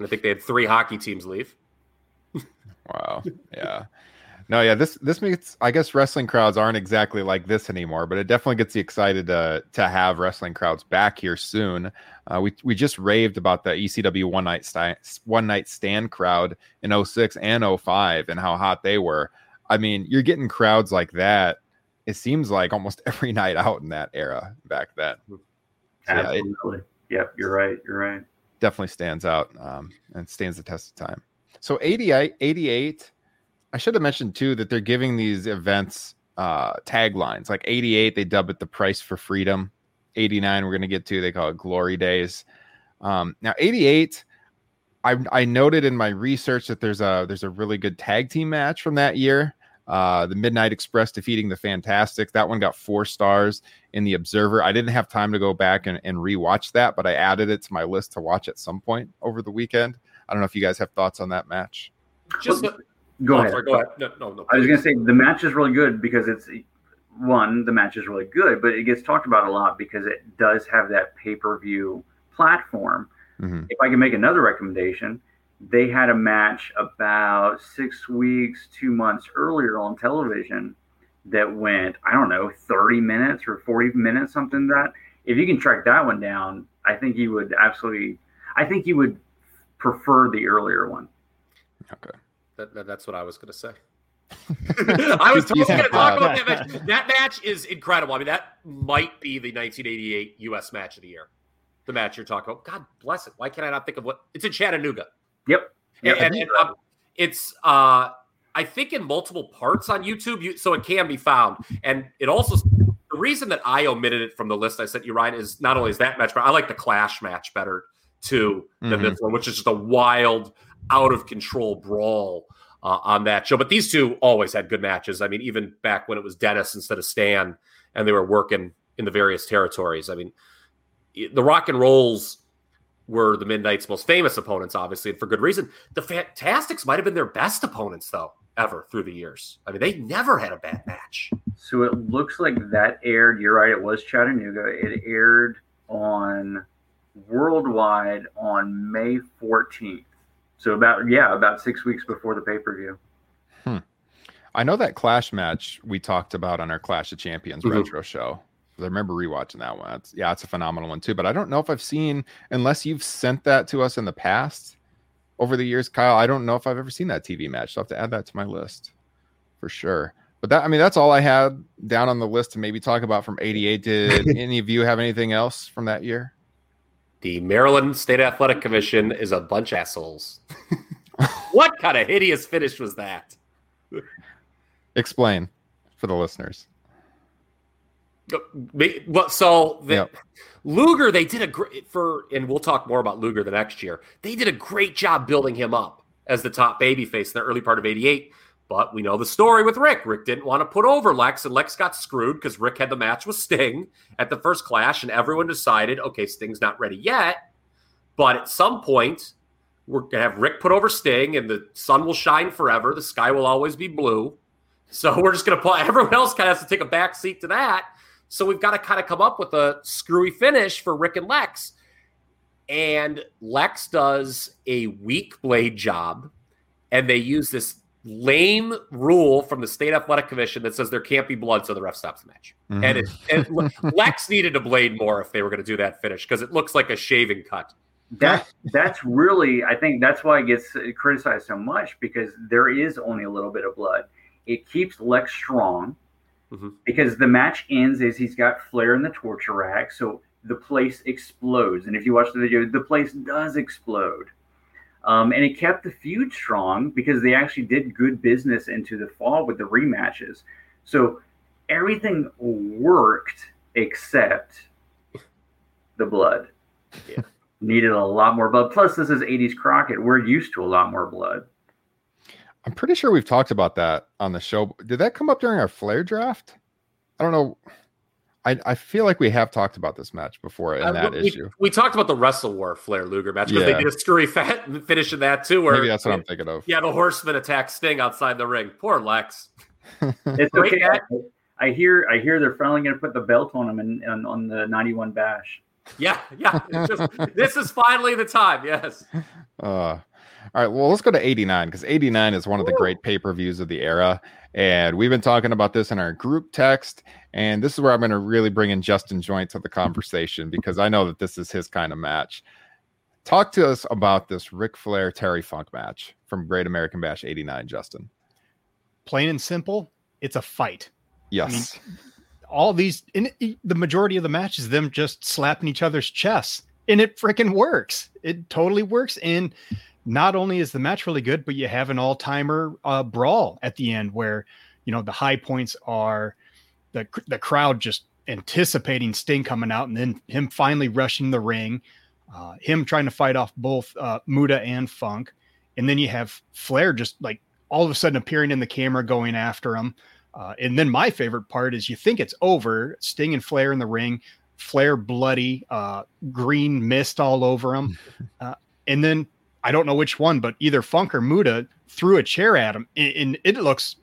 I think they had three hockey teams leave. [LAUGHS] Wow. Yeah. No, yeah, this this makes I guess wrestling crowds aren't exactly like this anymore, but it definitely gets you excited to to have wrestling crowds back here soon. Uh, we we just raved about the ECW one night stand one night stand crowd in 06 and 05 and how hot they were. I mean, you're getting crowds like that. It seems like almost [LAUGHS] every night out in that era back then. So, yeah, it Absolutely. Yep, you're right. You're right. definitely stands out um, and stands the test of time. So 88, 88, I should have mentioned too that they're giving these events uh, taglines. Like 88, they dub it the price for freedom. 89, we're going to get to, they call it glory days. Um, now 88, I, I noted in my research that there's a there's a really good tag team match from that year. Uh, the Midnight Express defeating the Fantastic. That one got four stars in the Observer. I didn't have time to go back and, and rewatch that, but I added it to my list to watch at some point over the weekend. I don't know if you guys have thoughts on that match. Just Go oh, ahead. sorry, go ahead. No, no, no. I was going to say the match is really good because it's one, the match is really good, but it gets talked about a lot because it does have that pay per view platform. Mhm. If I can make another recommendation, they had a match about six weeks, two months earlier on television that went, I don't know, 30 minutes or 40 minutes, something that. If you can track that one down, I think you would absolutely, I think you would prefer the earlier one. Okay. That, that- that's what I was going to say. [LAUGHS] I was He's totally going to talk about that match. That match is incredible. I mean, that might be the 1988 U.S. match of the year. The match you're talking about. God bless it. Why can't I not think of what? It's in Chattanooga. Yep. And, and- and, it's, uh, I think, in multiple parts on YouTube, you, so it can be found. And it also, the reason that I omitted it from the list I sent you, Ryan, is not only is that match, but I like the Clash match better too than Mhm. this one, which is just a wild, out of control brawl uh, on that show. But these two always had good matches. I mean, even back when it was Dennis instead of Stan, and they were working in the various territories. I mean, the Rock and Rolls were the Midnight's most famous opponents, obviously, and for good reason. The Fantastics might have been their best opponents, though, ever through the years. I mean, they never had a bad match. So it looks like that aired. You're right. It was Chattanooga. It aired on worldwide on May 14th. So about yeah, about six weeks before the pay per view. I know that Clash match we talked about on our Clash of Champions Mhm. retro show. I remember rewatching that one. It's, yeah, it's a phenomenal one too. But I don't know if I've seen, unless you've sent that to us in the past over the years, Kyle. I don't know if I've ever seen that TV match. So I have to add that to my list for sure. But that, I mean, that's all I had down on the list to maybe talk about from '88. Did [LAUGHS] any of you have anything else from that year? The Maryland State Athletic Commission is a bunch of assholes. [LAUGHS] what kind of hideous finish was that? Explain for the listeners. Well, so the, Yep. Luger, they did a great for, and we'll talk more about Luger the next year. They did a great job building him up as the top babyface in the early part of '88. But we know the story with Ric. Ric didn't want to put over Lex, and Lex got screwed because Ric had the match with Sting at the first clash, and everyone decided, okay, Sting's not ready yet. But at some point, we're gonna have Ric put over Sting, and the sun will shine forever. The sky will always be blue. So we're just gonna put [LAUGHS] everyone else kind of has to take a back seat to that. So we've got to kind of come up with a screwy finish for Ric and Lex. And Lex does a weak blade job, and they use this lame rule from the state athletic commission that says there can't be blood, so the ref stops the match. Mhm. And, it, and [LAUGHS] Lex needed to blade more if they were going to do that finish because it looks like a shaving cut. That that's really I think that's why it gets criticized so much because there is only a little bit of blood. It keeps Lex strong Mhm. because the match ends as he's got Flair in the torture rack, so the place explodes. And if you watch the video, the place does explode. Um, and it kept the feud strong because they actually did good business into the fall with the rematches. So everything worked except the blood. Yeah. Needed a lot more blood. Plus, this is 80s Crockett. We're used to a lot more blood. I'm pretty sure we've talked about that on the show. Did that come up during our Flair draft? I don't know. I, I feel like we have talked about this match before in Uh, that we, issue. We talked about the Wrestle War Flair Luger match because Yeah. they did a screwy fat [LAUGHS] finish in that too. Where Maybe that's what I'm thinking of. Yeah, the horseman attacked Sting outside the ring. Poor Lex. [LAUGHS] It's okay. match. I hear I hear they're finally going to put the belt on him in, on, on the 91 bash. Yeah, yeah. it's just- this is finally the time. Yes. [LAUGHS] Uh, all right. Well, let's go to 89 because 89 is one of the great pay per views of the era. And we've been talking about this in our group text. And this is where I'm going to really bring in Justin Joint to the conversation because I know that this is his kind of match. Talk to us about this Ric Flair Terry Funk match from Great American Bash 89, Justin. Plain and simple, it's a fight. Yes. all these in the majority of the match is them just slapping each other's chests and it freaking works it totally works and not only is the match really good but you have an all-timer uh, brawl at the end where you know the high points are the the crowd just anticipating sting coming out and then him finally rushing the ring uh, him trying to fight off both uh, Muta and funk. And then you have flair just like all of a sudden appearing in the camera going after him. Uh, and then my favorite part is you think it's over, Sting and Flair in the ring, Flair bloody, uh, green mist all over him. [LAUGHS] Uh, and then I don't know which one, but either Funk or Muta threw a chair at him. And, and it looks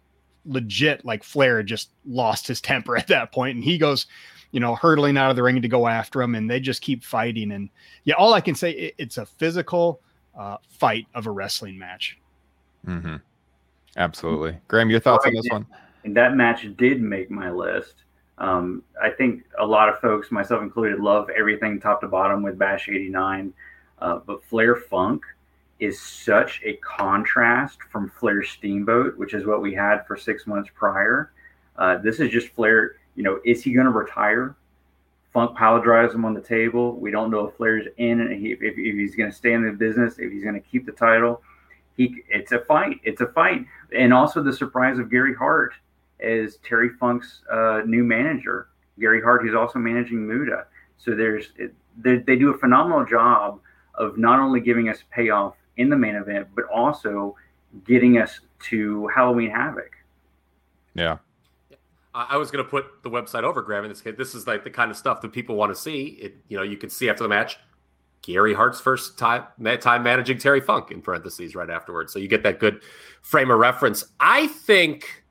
legit like Flair just lost his temper [LAUGHS] at that point, And he goes, you know, hurtling out of the ring to go after him. And they just keep fighting. And yeah, all I can say, it, it's a physical uh, fight of a wrestling match. hmm Absolutely. Graham, your thoughts on this one? And that match did make my list. Um, I think a lot of folks, myself included, love everything top to bottom with Bash 89. Uh, but Flair Funk is such a contrast from Flair Steamboat, which is what we had for six months prior. Uh, this is just Flair. You know, is he going to retire? Funk power drives him on the table. We don't know if Flair's in, and he, if, if he's going to stay in the business, if he's going to keep the title. He, it's a fight. It's a fight, and also the surprise of Gary Hart as Terry Funk's uh, new manager. Gary Hart, who's also managing Muta. So there's they, they do a phenomenal job of not only giving us payoff in the main event, but also getting us to Halloween Havoc. Yeah. I I was going to put the website over, Graham. In this case, this is like the kind of stuff that people want to see. It, you know, you can see after the match, Gary Hart's first time time managing Terry Funk in parentheses right afterwards. So you get that good frame of reference. I think.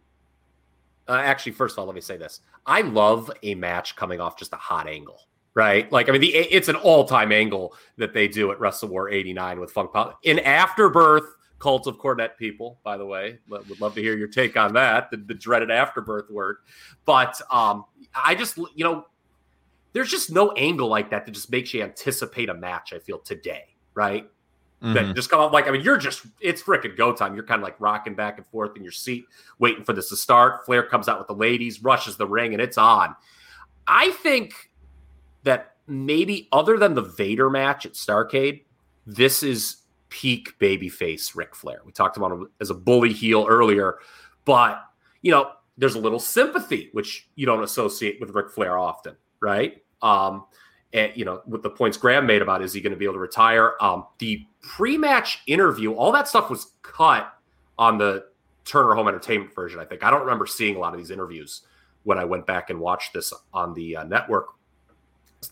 Uh, actually, first of all, let me say this: I love a match coming off just a hot angle, right? Like, I mean, the, it's an all-time angle that they do at Wrestle War '89 with Funk. Pal- In Afterbirth, cult of Cornette people, by the way. Would love to hear your take on that, the, the dreaded afterbirth word. But um, I just, you know, there's just no angle like that that just makes you anticipate a match, I feel, today, right? Mm-hmm. That just come up like, I mean, you're just, it's freaking go time. You're kind of like rocking back and forth in your seat, waiting for this to start. Flair comes out with the ladies, rushes the ring, and it's on. I think that maybe other than the Vader match at Starcade, this is peak babyface Ric Flair. We talked about him as a bully heel earlier, but you know, there's a little sympathy which you don't associate with Ric Flair often, right? Um, and you know, with the points Graham made about is he going to be able to retire? Um, the pre-match interview, all that stuff was cut on the Turner Home Entertainment version. I think I don't remember seeing a lot of these interviews when I went back and watched this on the uh, network.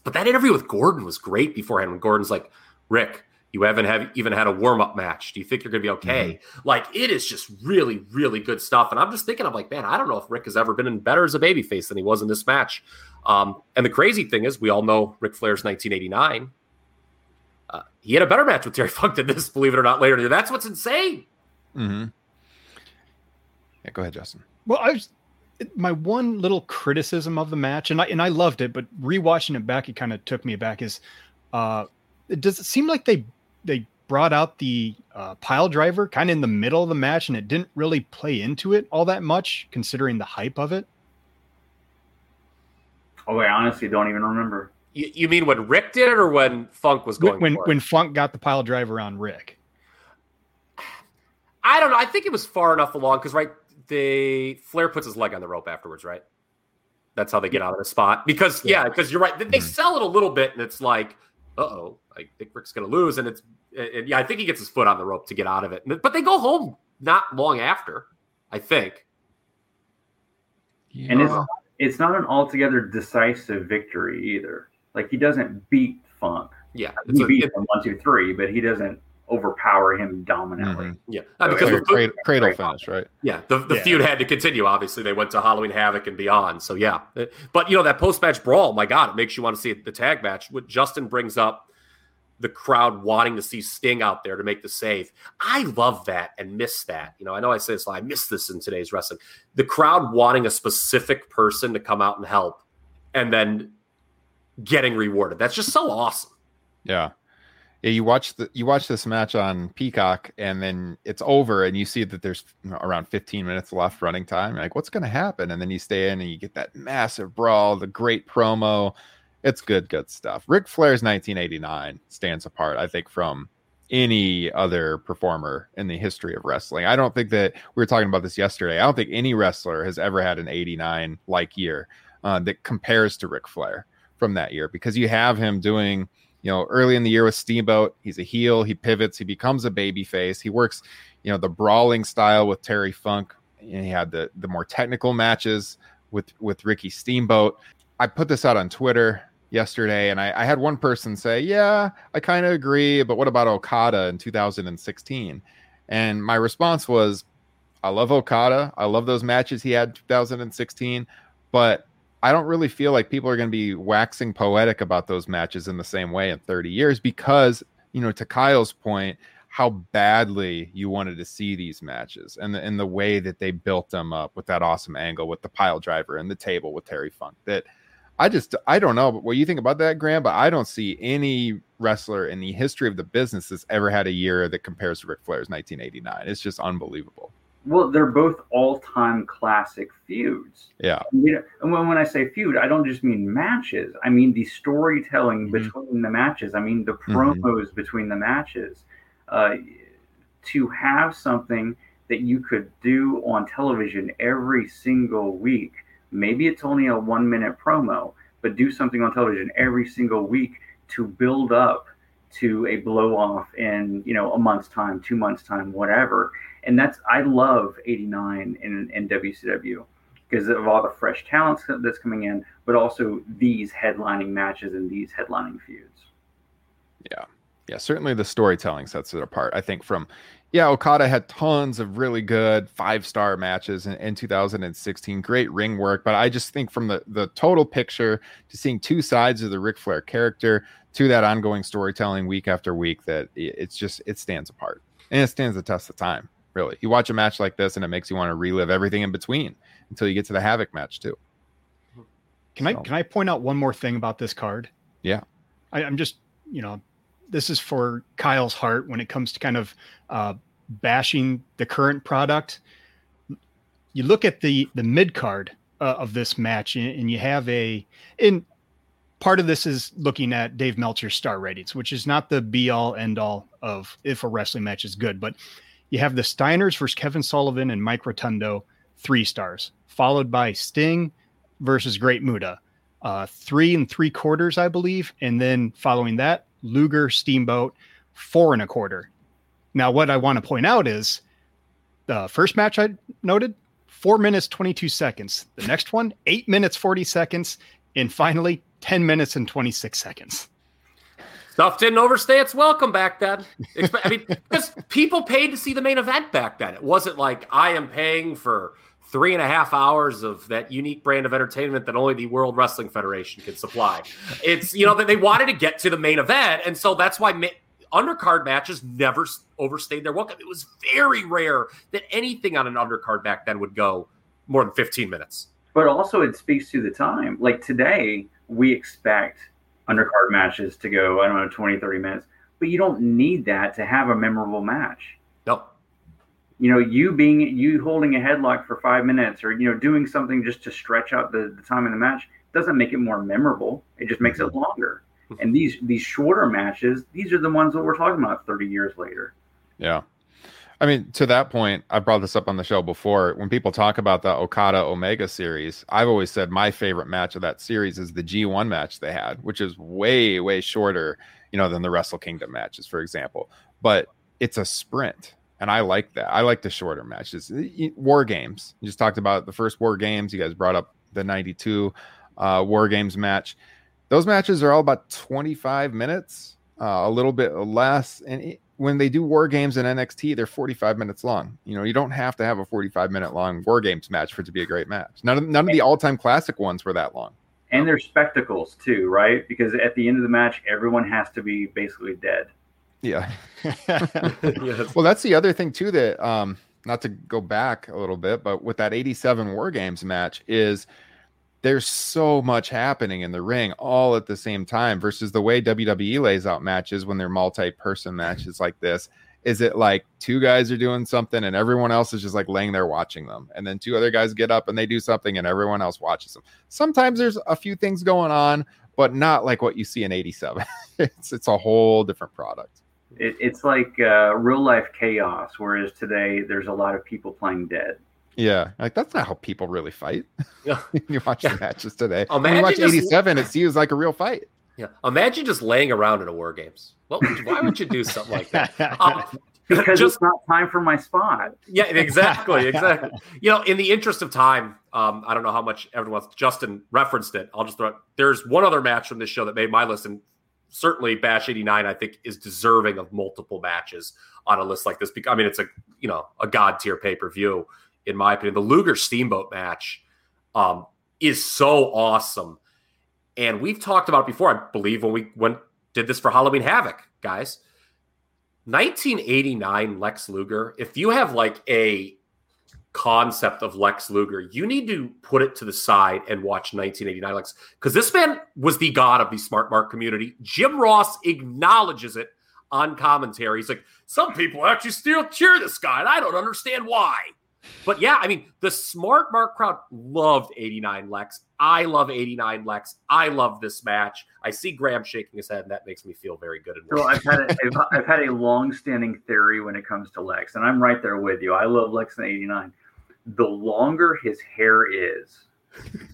But that interview with Gordon was great beforehand. When Gordon's like, "Ric, you haven't have even had a warm up match. Do you think you're going to be okay? Mm-hmm. Like it is just really, really good stuff. And I'm just thinking, I'm like, man, I don't know if Ric has ever been in better as a babyface than he was in this match. Um, and the crazy thing is, we all know Ric Flair's 1989. Uh, he had a better match with Terry Funk than this, believe it or not. Later, that's what's insane. Mm-hmm. Yeah, go ahead, Justin. Well, I was my one little criticism of the match, and I and I loved it, but rewatching it back, it kind of took me back. Is uh, does it seem like they they brought out the uh, pile driver kind of in the middle of the match, and it didn't really play into it all that much, considering the hype of it? Oh, I honestly don't even remember. You, you mean when Ric did it, or when Funk was going? When when Funk got the pile driver on Ric. I don't know. I think it was far enough along because right, they Flair puts his leg on the rope afterwards, right? That's how they get out of the spot. Because yeah, because yeah, you're right. They mm-hmm. sell it a little bit, and it's like, uh oh, I think Ric's going to lose, and it's and yeah, I think he gets his foot on the rope to get out of it. But they go home not long after, I think. Yeah. And it's it's not an altogether decisive victory either. Like he doesn't beat Funk. Yeah, he a, beats him one, two, three, but he doesn't overpower him dominantly. Mm-hmm. Yeah, uh, because the, cradle, cradle finish, right? Yeah, the, the yeah. feud had to continue. Obviously, they went to Halloween Havoc and beyond. So yeah, but you know that post match brawl, my God, it makes you want to see the tag match. What Justin brings up the crowd wanting to see Sting out there to make the save. I love that and miss that. You know, I know I say this, I miss this in today's wrestling. The crowd wanting a specific person to come out and help and then getting rewarded. That's just so awesome. Yeah. Yeah, you watch the you watch this match on Peacock and then it's over and you see that there's around 15 minutes left running time. You're like, what's gonna happen? And then you stay in and you get that massive brawl, the great promo, it's good, good stuff. Ric Flair's 1989 stands apart, I think, from any other performer in the history of wrestling. I don't think that we were talking about this yesterday. I don't think any wrestler has ever had an 89 like year uh, that compares to Ric Flair from that year because you have him doing, you know, early in the year with Steamboat, he's a heel, he pivots, he becomes a baby face, he works, you know, the brawling style with Terry Funk, and he had the the more technical matches with with Ricky Steamboat. I put this out on Twitter yesterday, and I, I had one person say, "Yeah, I kind of agree, but what about Okada in 2016?" And my response was, "I love Okada. I love those matches he had 2016, but I don't really feel like people are going to be waxing poetic about those matches in the same way in 30 years because, you know, to Kyle's point." how badly you wanted to see these matches and the, and the way that they built them up with that awesome angle with the pile driver and the table with Terry Funk that I just I don't know what you think about that, Graham, but I don't see any wrestler in the history of the business that's ever had a year that compares to Ric Flair's 1989. It's just unbelievable. Well, they're both all-time classic feuds. Yeah. And when, when I say feud, I don't just mean matches. I mean the storytelling mm-hmm. between the matches. I mean the mm-hmm. promos mm-hmm. between the matches. Uh, to have something that you could do on television every single week Maybe it's only a one minute promo, but do something on television every single week to build up to a blow off in you know a month's time, two months time, whatever. And that's I love '89 in, in WCW because of all the fresh talents that's coming in, but also these headlining matches and these headlining feuds. Yeah, yeah, certainly the storytelling sets it apart. I think from yeah, Okada had tons of really good five star matches in, in, 2016. Great ring work, but I just think from the the total picture to seeing two sides of the Ric Flair character to that ongoing storytelling week after week, that it's just it stands apart. and it stands the test of time. Really, you watch a match like this, and it makes you want to relive everything in between until you get to the Havoc match too. Can I can I point out one more thing about this card? Yeah. I, I'm just you know, this is for Kyle's heart when it comes to kind of uh, bashing the current product. You look at the the mid card uh, of this match, and, you have a in part of this is looking at Dave Meltzer's star ratings, which is not the be all end all of if a wrestling match is good, but you have the Steiners versus Kevin Sullivan and Mike Rotundo, three stars, followed by Sting versus Great Muta, uh, three and three quarters, I believe. And then following that, Luger Steamboat, four and a quarter. Now, what I want to point out is the first match I noted, four minutes, 22 seconds. The next one, eight minutes, 40 seconds. And finally, 10 minutes and 26 seconds. Stuff didn't overstay its welcome back then. I mean, [LAUGHS] because people paid to see the main event back then. It wasn't like I am paying for three and a half hours of that unique brand of entertainment that only the World Wrestling Federation can supply. It's you know that they wanted to get to the main event, and so that's why ma- undercard matches never overstayed their welcome. It was very rare that anything on an undercard back then would go more than fifteen minutes. but also it speaks to the time. Like today, we expect undercard matches to go, I don't know, 20, 30 minutes, but you don't need that to have a memorable match. You know, you being, you holding a headlock for five minutes or, you know, doing something just to stretch out the, the time in the match doesn't make it more memorable. It just makes it mm-hmm. longer. Mm-hmm. And these, these shorter matches, these are the ones that we're talking about 30 years later. Yeah. I mean, to that point, I brought this up on the show before. When people talk about the Okada Omega series, I've always said my favorite match of that series is the G1 match they had, which is way, way shorter, you know, than the Wrestle Kingdom matches, for example. But it's a sprint. And I like that. I like the shorter matches. War games. You just talked about the first War games. You guys brought up the 92 uh, War games match. Those matches are all about 25 minutes, uh, a little bit less. And it, when they do war games in NXT, they're 45 minutes long. You know, you don't have to have a 45 minute long war games match for it to be a great match. None of none of the all time classic ones were that long. And they're spectacles too, right? Because at the end of the match, everyone has to be basically dead. Yeah. [LAUGHS] yes. Well, that's the other thing too that um not to go back a little bit, but with that 87 War Games match is there's so much happening in the ring all at the same time versus the way WWE lays out matches when they're multi-person matches like this. Is it like two guys are doing something and everyone else is just like laying there watching them, and then two other guys get up and they do something and everyone else watches them? Sometimes there's a few things going on, but not like what you see in 87. [LAUGHS] it's it's a whole different product. It, it's like uh, real life chaos, whereas today there's a lot of people playing dead. Yeah, like that's not how people really fight. Yeah. [LAUGHS] you watch Yeah. the matches today. Imagine when you watch just- '87, it seems like a real fight. Yeah. Imagine just laying around in a war games. What would you, why would you do something like that? Um, [LAUGHS] Because just it's not time for my spot. yeah, exactly, exactly. You know, in the interest of time, um, I don't know how much everyone wants. Justin referenced it. I'll just throw it. There's one other match from this show that made my list, and certainly Bash '89, I think, is deserving of multiple matches on a list like this. Because I mean, it's a you know a god tier pay per view, in my opinion. The Luger Steamboat match um, is so awesome, and we've talked about before. I believe when we went did this for Halloween Havoc, guys. 1989 Lex Luger, if you have like a concept of Lex Luger, you need to put it to the side and watch 1989 Lex because this man was the god of the smart mark community. Jim Ross acknowledges it on commentary. He's like, some people actually still cheer this guy, and I don't understand why. But yeah, I mean, the smart mark crowd loved 89 Lex. I love 89 Lex. I love this match. I see Graham shaking his head, and that makes me feel very good. And So I've had a, I've, I've had a long-standing theory when it comes to Lex, and I'm right there with you. I love Lex in '89. The longer his hair is,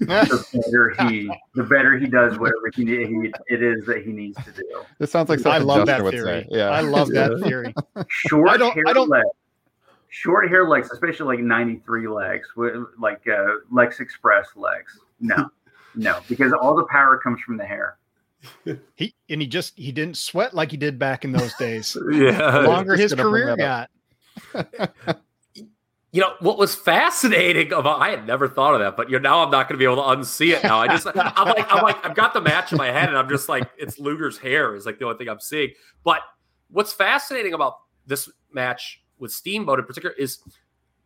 the [LAUGHS] better he the better he does whatever he, he it is that he needs to do. This sounds like I something love Justin that would theory. say. Yeah, I love that theory. Short I don't- hair I don't- Lex, short hair Lex, especially like '93 Lex, wi- like uh, Lex Express Lex. No, no, because all the power comes from the hair. He and he just he didn't sweat like he did back in those days. [LAUGHS] yeah, The yeah. longer his career got. [LAUGHS] You know what was fascinating about I had never thought of that, but you know now I'm not going to be able to unsee it now. I just I'm like I'm like I've got the match in my head and I'm just like it's Luger's hair is like the only thing I'm seeing. But what's fascinating about this match with Steamboat in particular is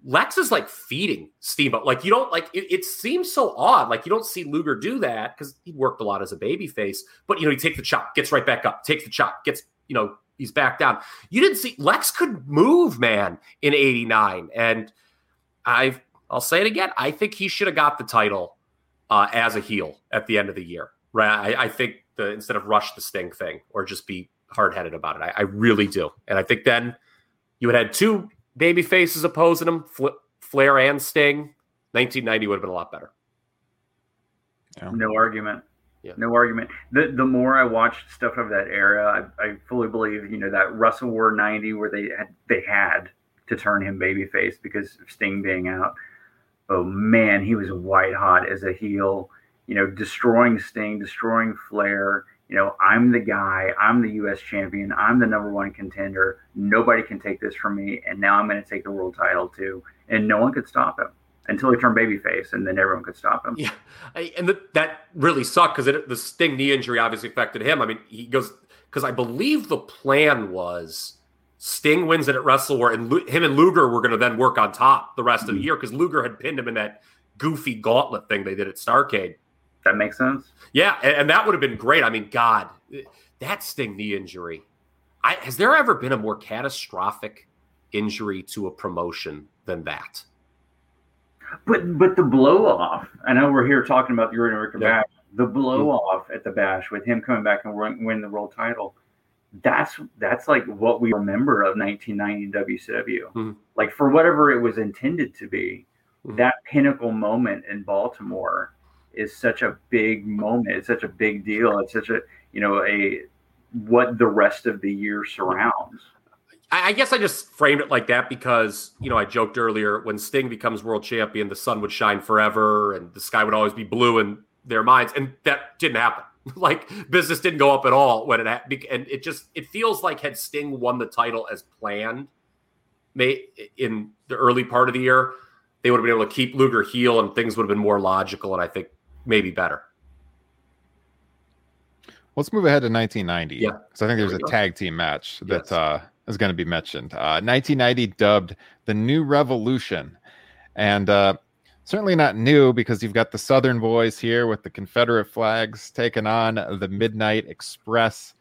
Lex is like feeding Steamboat. Like you don't like it, it seems so odd. Like you don't see Luger do that because he worked a lot as a baby face, but you know, he takes the chop, gets right back up, takes the chop, gets, you know, he's back down. You didn't see Lex could move, man, in 89. And I've I'll say it again. I think he should have got the title uh, as a heel at the end of the year. Right. I, I think the instead of rush the sting thing or just be hard headed about it. I, I, really do. And I think then you had had two baby faces opposing him, Flair and Sting. 1990 would have been a lot better. Yeah. No argument. Yeah. No argument. The the more I watched stuff of that era, I, I fully believe you know that Wrestle War '90 where they had they had to turn him babyface because of Sting being out. Oh man, he was white hot as a heel. You know, destroying Sting, destroying Flair. You know, I'm the guy. I'm the U.S. champion. I'm the number one contender. Nobody can take this from me. And now I'm going to take the world title too. And no one could stop him until he turned babyface, and then everyone could stop him. Yeah, and the, that really sucked because the Sting knee injury obviously affected him. I mean, he goes because I believe the plan was Sting wins it at Wrestle War, and him and Luger were going to then work on top the rest mm-hmm. of the mm-hmm. year because Luger had pinned him in that goofy gauntlet thing they did at Starcade. That makes sense. Yeah, and, and that would have been great. I mean, God, that Sting knee injury. I, has there ever been a more catastrophic injury to a promotion than that? But but the blow off. I know we're here talking about the Orton Ricker yeah. Bash. The blow off at the Bash with him coming back and win, win the world title. That's that's like what we remember of 1990 WCW. Mm-hmm. Like for whatever it was intended to be, mm-hmm. that pinnacle moment in Baltimore is such a big moment. It's such a big deal. It's such a you know a what the rest of the year surrounds. I guess I just framed it like that because, you know, I joked earlier when Sting becomes world champion, the sun would shine forever and the sky would always be blue in their minds. And that didn't happen. [LAUGHS] like business didn't go up at all when it happened. And it just, it feels like had Sting won the title as planned may in the early part of the year, they would have been able to keep Luger heel and things would have been more logical and I think maybe better. Let's move ahead to 1990. Yeah. Because I think there's a go. tag team match that yes. uh, is going to be mentioned. Uh, 1990 dubbed the New Revolution. And uh, certainly not new because you've got the Southern boys here with the Confederate flags taking on the Midnight Express.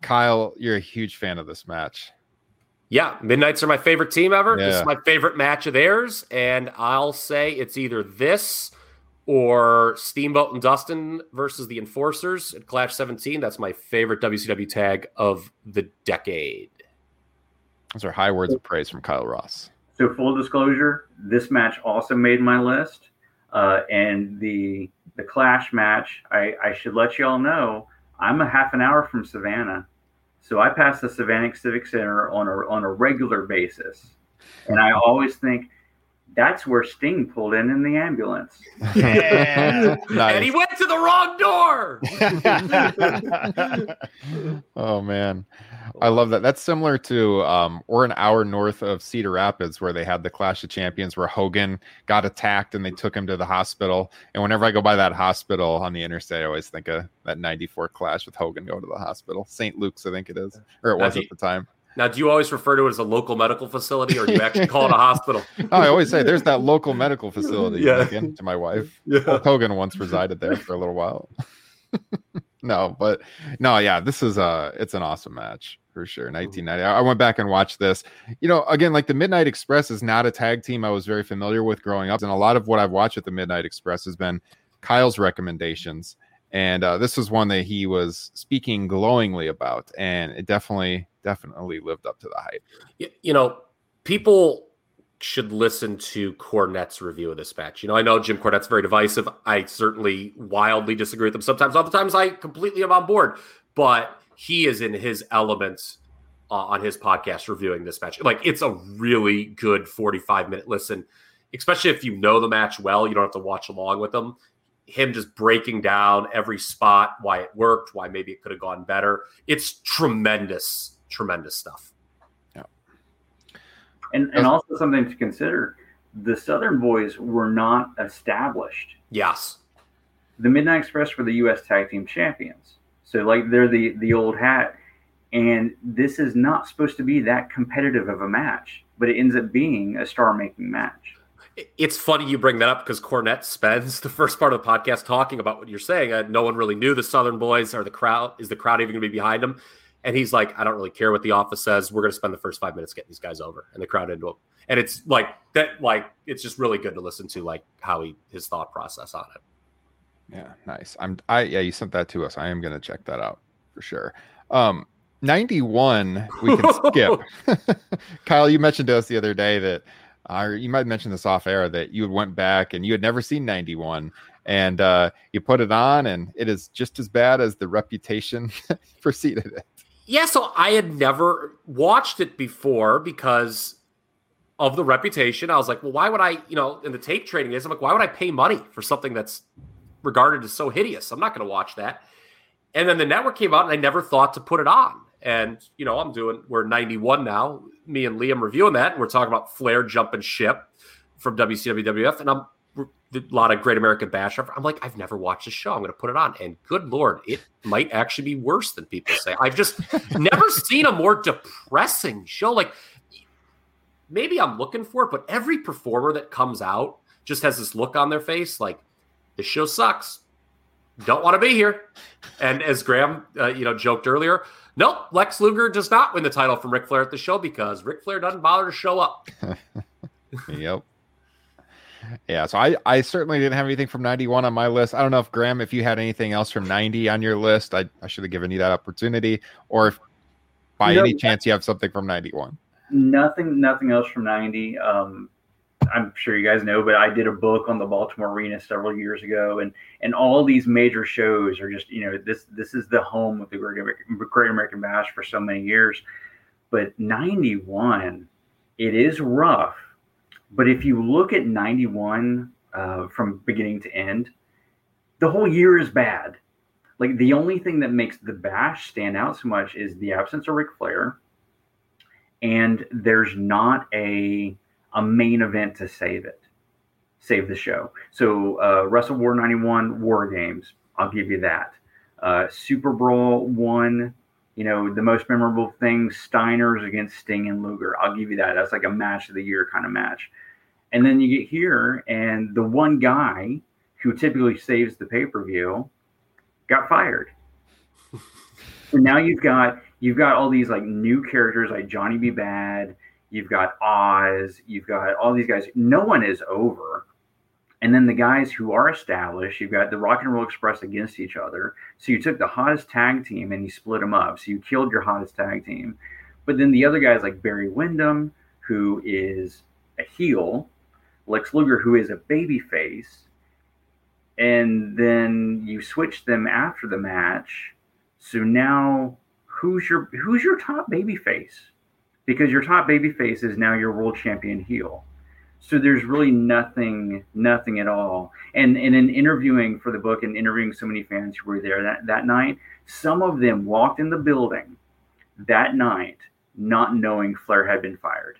Kyle, you're a huge fan of this match. Yeah, Midnights are my favorite team ever. Yeah. This is my favorite match of theirs. And I'll say it's either this or Steamboat and Dustin versus the Enforcers at Clash 17. That's my favorite WCW tag of the decade. Those are high words of praise from Kyle Ross. So, full disclosure, this match also made my list, uh, and the the Clash match. I, I should let you all know I'm a half an hour from Savannah, so I pass the Savannah Civic Center on a on a regular basis, and I always think that's where Sting pulled in in the ambulance. Yeah. [LAUGHS] nice. And he went to the wrong door. [LAUGHS] oh man. I love that. That's similar to um or an hour north of Cedar Rapids where they had the Clash of Champions where Hogan got attacked and they took him to the hospital. And whenever I go by that hospital on the interstate, I always think of that 94 clash with Hogan going to the hospital. St. Luke's, I think it is. Or it was at the time. Now, do you always refer to it as a local medical facility, or do you actually call it a [LAUGHS] hospital? oh, I always say there's that local medical facility. Yeah. Again, to my wife. [LAUGHS] Yeah. Hulk Hogan once resided there for a little while. [LAUGHS] no, but no, yeah, this is a it's an awesome match for sure. Mm-hmm. 1990. I went back and watched this. You know, again, like the Midnight Express is not a tag team I was very familiar with growing up, and a lot of what I've watched at the Midnight Express has been Kyle's recommendations. And uh, this was one that he was speaking glowingly about, and it definitely definitely lived up to the hype. You know, people should listen to Cornette's review of this match. You know, I know Jim Cornette's very divisive. I certainly wildly disagree with him sometimes. Other times I completely am on board, but he is in his elements uh, on his podcast reviewing this match. Like it's a really good 45 minute listen, especially if you know the match well. You don't have to watch along with them him just breaking down every spot, why it worked, why maybe it could have gone better. It's tremendous, tremendous stuff. Yeah. And and also something to consider, the Southern Boys were not established. Yes. The Midnight Express were the US Tag Team Champions. So like they're the the old hat. And this is not supposed to be that competitive of a match, but it ends up being a star making match. It's funny you bring that up because Cornette spends the first part of the podcast talking about what you're saying. Uh, no one really knew the Southern boys or the crowd. Is the crowd even going to be behind them? And he's like, I don't really care what the office says. We're going to spend the first five minutes getting these guys over and the crowd into them. And it's like that, like, it's just really good to listen to, like, how he, his thought process on it. Yeah, nice. I'm, I, yeah, you sent that to us. I am going to check that out for sure. Um, 91, we can skip. [LAUGHS] [LAUGHS] Kyle, you mentioned to us the other day that, uh, you might mention this off air that you went back and you had never seen 91 and uh, you put it on and it is just as bad as the reputation [LAUGHS] preceded it. Yeah, so I had never watched it before because of the reputation. I was like, well, why would I, you know, in the tape trading is, I'm like, why would I pay money for something that's regarded as so hideous? I'm not going to watch that. And then the network came out and I never thought to put it on. And, you know, I'm doing, we're 91 now, me and Liam reviewing that. And we're talking about Flair jumping ship from WCWWF. And I'm, a lot of Great American Bash. I'm like, I've never watched the show. I'm going to put it on, and good lord, it might actually be worse than people say. I've just [LAUGHS] never seen a more depressing show. Like, maybe I'm looking for it, but every performer that comes out just has this look on their face, like this show sucks. Don't want to be here. And as Graham, uh, you know, joked earlier, nope, Lex Luger does not win the title from Ric Flair at the show because Ric Flair doesn't bother to show up. [LAUGHS] yep. Yeah, so I, I certainly didn't have anything from 91 on my list. I don't know if Graham, if you had anything else from 90 on your list, I, I should have given you that opportunity, or if by no, any chance you have something from 91. Nothing, nothing else from 90. Um, I'm sure you guys know, but I did a book on the Baltimore Arena several years ago, and and all these major shows are just you know this this is the home of the Great American, Great American Bash for so many years. But 91, it is rough but if you look at 91 uh, from beginning to end, the whole year is bad. Like the only thing that makes the bash stand out so much is the absence of Ric Flair, and there's not a a main event to save it, save the show. So uh, Wrestle War 91 War Games, I'll give you that. Uh, Super Brawl one, you know, the most memorable thing, Steiners against Sting and Luger. I'll give you that. That's like a match of the year kind of match. And then you get here, and the one guy who typically saves the pay per view got fired. [LAUGHS] and now you've got you've got all these like new characters like Johnny B. Bad. You've got Oz. You've got all these guys. No one is over. And then the guys who are established, you've got the Rock and Roll Express against each other. So you took the hottest tag team and you split them up. So you killed your hottest tag team. But then the other guys like Barry Windham, who is a heel, Lex Luger, who is a baby face, and then you switch them after the match. So now who's your who's your top baby face? Because your top baby face is now your world champion heel. So there's really nothing, nothing at all. And and in interviewing for the book and interviewing so many fans who were there that, that night, some of them walked in the building that night not knowing Flair had been fired.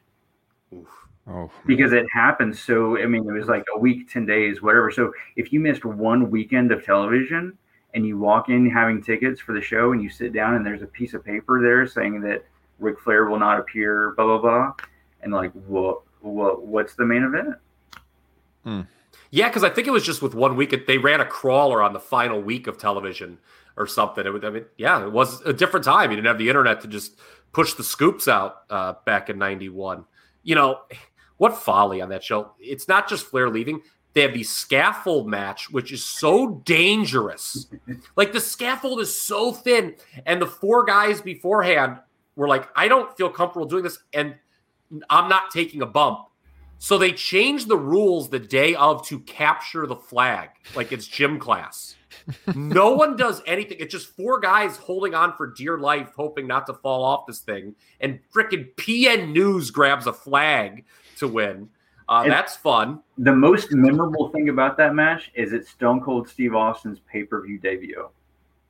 Oof. Oh, because it happened so I mean it was like a week, 10 days, whatever. So if you missed one weekend of television and you walk in having tickets for the show and you sit down and there's a piece of paper there saying that Ric Flair will not appear, blah blah blah, and like what what what's the main event? Hmm. Yeah, because I think it was just with one week. They ran a crawler on the final week of television or something. It would, I mean, yeah, it was a different time. You didn't have the internet to just push the scoops out uh, back in '91. You know, what folly on that show. It's not just Flair leaving. They have the scaffold match, which is so dangerous. [LAUGHS] like the scaffold is so thin. And the four guys beforehand were like, I don't feel comfortable doing this. And I'm not taking a bump. So they changed the rules the day of to capture the flag, like it's gym class. no [LAUGHS] one does anything. It's just four guys holding on for dear life, hoping not to fall off this thing. And freaking PN News grabs a flag to win. Uh, that's fun. The most memorable thing about that match is it's Stone Cold Steve Austin's pay per view debut.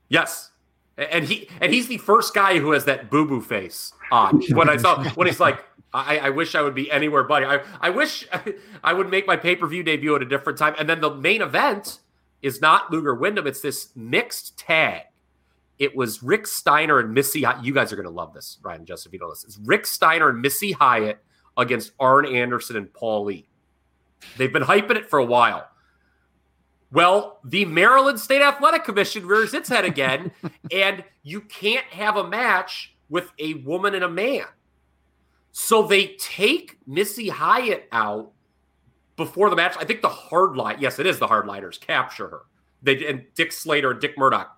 Yes, and he and he's the first guy who has that boo boo face on. When I saw when he's like, I, I wish I would be anywhere but I I wish [LAUGHS] I would make my pay per view debut at a different time. And then the main event is not Luger Windham; it's this mixed tag. it was Rick Steiner and Missy. You guys are going to love this, Ryan and Justin, if you know this. It's Rick Steiner and Missy Hyatt against Arn Anderson and Paul Lee. They've been hyping it for a while. Well, the Maryland State Athletic Commission rears its head again, [LAUGHS] and you can't have a match with a woman and a man. So they take Missy Hyatt out before the match. I think the hardline, yes, it is the hardliners, capture her. They and Dick Slater and Dick Murdoch.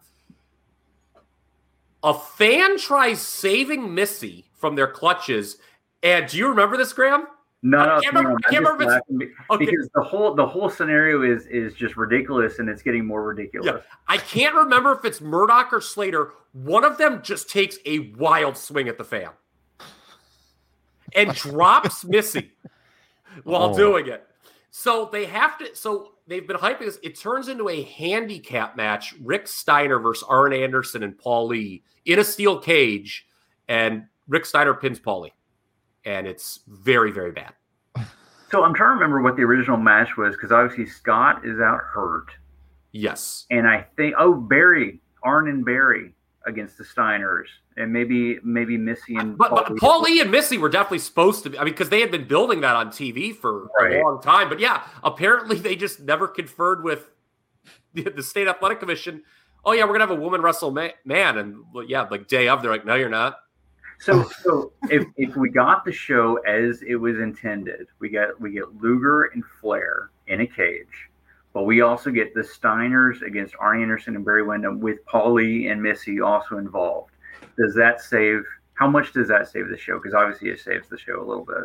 A fan tries saving Missy from their clutches. And do you remember this, Graham? No, I can't no, remember- I can't remember if Okay. because the whole the whole scenario is is just ridiculous and it's getting more ridiculous. Yeah. I can't remember if it's Murdoch or Slater. One of them just takes a wild swing at the fan and [LAUGHS] drops Missy while Oh. doing it. So they have to. So they've been hyping this. It turns into a handicap match: Rick Steiner versus Arn Anderson and Paul Lee in a steel cage, and Rick Steiner pins Paul Lee, and it's very, very bad. So I'm trying to remember what the original match was because obviously Scott is out hurt, Yes. and I think oh Barry Arn and Barry against the Steiners, and maybe maybe Missy and But, but Lee. Paul Lee and Missy were definitely supposed to be. I mean, because they had been building that on TV for Right. a long time. But yeah, apparently they just never conferred with the, the state athletic commission. Oh yeah, we're gonna have a woman wrestle ma- man, and yeah, like day of, they're like, no, you're not. So, oh. so if, if we got the show as it was intended, we get we get Luger and Flair in a cage, but we also get the Steiners against Arnie Anderson and Barry Windham with Paulie and Missy also involved. Does that save? How much does that save the show? Because obviously it saves the show a little bit.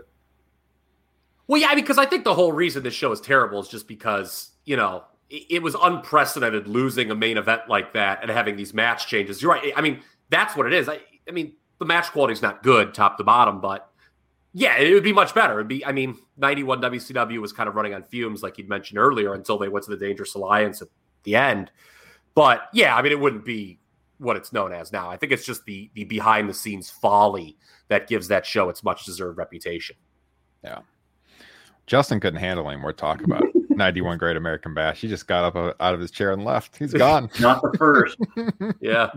Well, yeah, because I think the whole reason this show is terrible is just because you know it, it was unprecedented losing a main event like that and having these match changes. You're right. I mean, that's what it is. I, I mean, the match quality is not good top to bottom, but yeah, it would be much better. It'd be, I mean, 91 WCW was kind of running on fumes, like you'd mentioned earlier, until they went to the Dangerous Alliance at the end. But yeah, I mean, it wouldn't be what it's known as now. I think it's just the the behind the scenes folly that gives that show its much deserved reputation. Yeah. Justin couldn't handle any more talk about [LAUGHS] 91 Great American Bash. He just got up out of his chair and left. He's gone. [LAUGHS] Not the first. [LAUGHS] Yeah.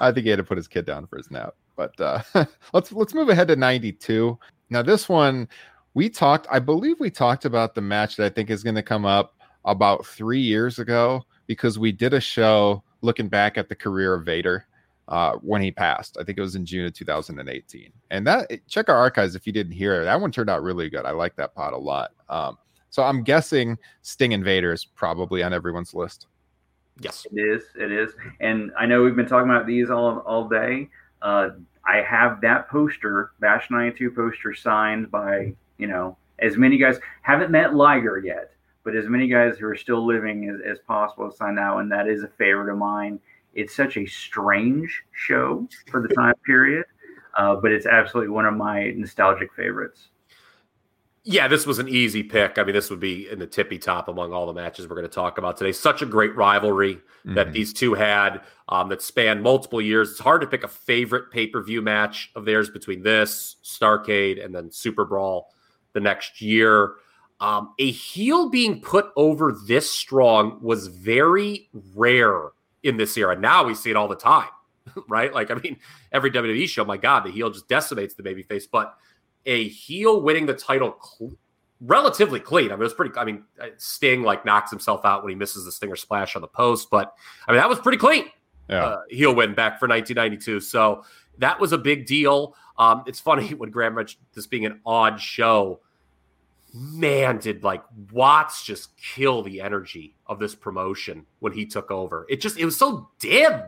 I think he had to put his kid down for his nap. But uh, [LAUGHS] let's let's move ahead to 92. Now this one we talked I believe we talked about the match that I think is going to come up about 3 years ago because we did a show looking back at the career of Vader uh, when he passed. I think it was in June of 2018. And that check our archives if you didn't hear it. That one turned out really good. I like that pod a lot. Um, so I'm guessing Sting and Vader is probably on everyone's list. Yes. It is. It is. And I know we've been talking about these all all day. Uh, I have that poster, Bash 92 poster, signed by you know as many guys. Haven't met Liger yet, but as many guys who are still living as, as possible sign that one. That is a favorite of mine. It's such a strange show for the time period, uh, but it's absolutely one of my nostalgic favorites. Yeah, this was an easy pick. I mean, this would be in the tippy top among all the matches we're going to talk about today. Such a great rivalry that Mhm. these two had um, that spanned multiple years. It's hard to pick a favorite pay per view match of theirs between this, Starcade, and then Super Brawl the next year. Um, a heel being put over this strong was very rare in this era. Now we see it all the time, [LAUGHS] right? Like, I mean, every WWE show, my God, the heel just decimates the babyface. But a heel winning the title cl- relatively clean. I mean, it was pretty. I mean, uh, Sting like knocks himself out when he misses the Stinger splash on the post, but I mean that was pretty clean. Yeah. Uh, heel win back for 1992. So that was a big deal. Um, it's funny [LAUGHS] when Graham mentioned this being an odd show. Man, did like Watts just kill the energy of this promotion when he took over? It just it was so dim.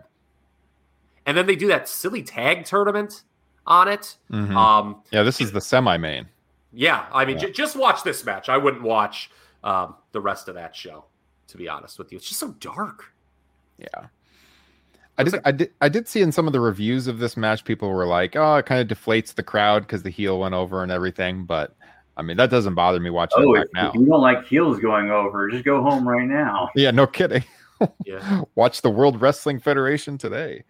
And then they do that silly tag tournament on it. Mhm. Um, yeah, this is the semi main. yeah, I mean, Yeah. j- just watch this match. I wouldn't watch um, the rest of that show, to be honest with you. It's just so dark. Yeah. I did, I did I did see in some of the reviews of this match, people were like, "Oh, it kind of deflates the crowd because the heel went over and everything." But I mean, that doesn't bother me watching Oh, it if, now. if you don't like heels going over, just go home right now. [LAUGHS] Yeah, no kidding. [LAUGHS] Yeah. Watch the World Wrestling Federation today.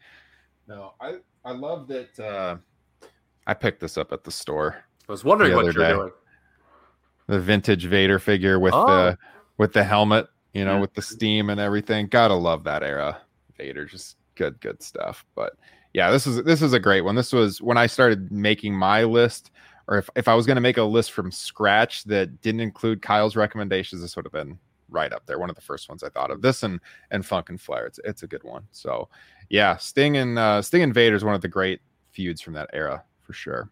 No, I I love that. uh I picked this up at the store. I was wondering what you're day. doing. The vintage Vader figure with Oh. the with the helmet, you know, Yeah. with the steam and everything. Gotta love that era. Vader just good, good stuff. But yeah, this is this is a great one. This was when I started making my list, or if, if I was going to make a list from scratch that didn't include Kyle's recommendations, this would have been right up there. One of the first ones I thought of. This and and Funk and Flair. It's it's a good one. So yeah, Sting and uh, Sting and Vader is one of the great feuds from that era for sure.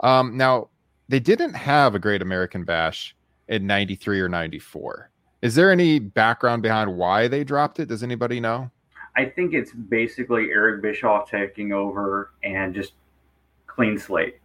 Um, now they didn't have a Great American Bash in '93 or '94. Is there any background behind why they dropped it? Does anybody know? I think it's basically Eric Bischoff taking over and just clean slate.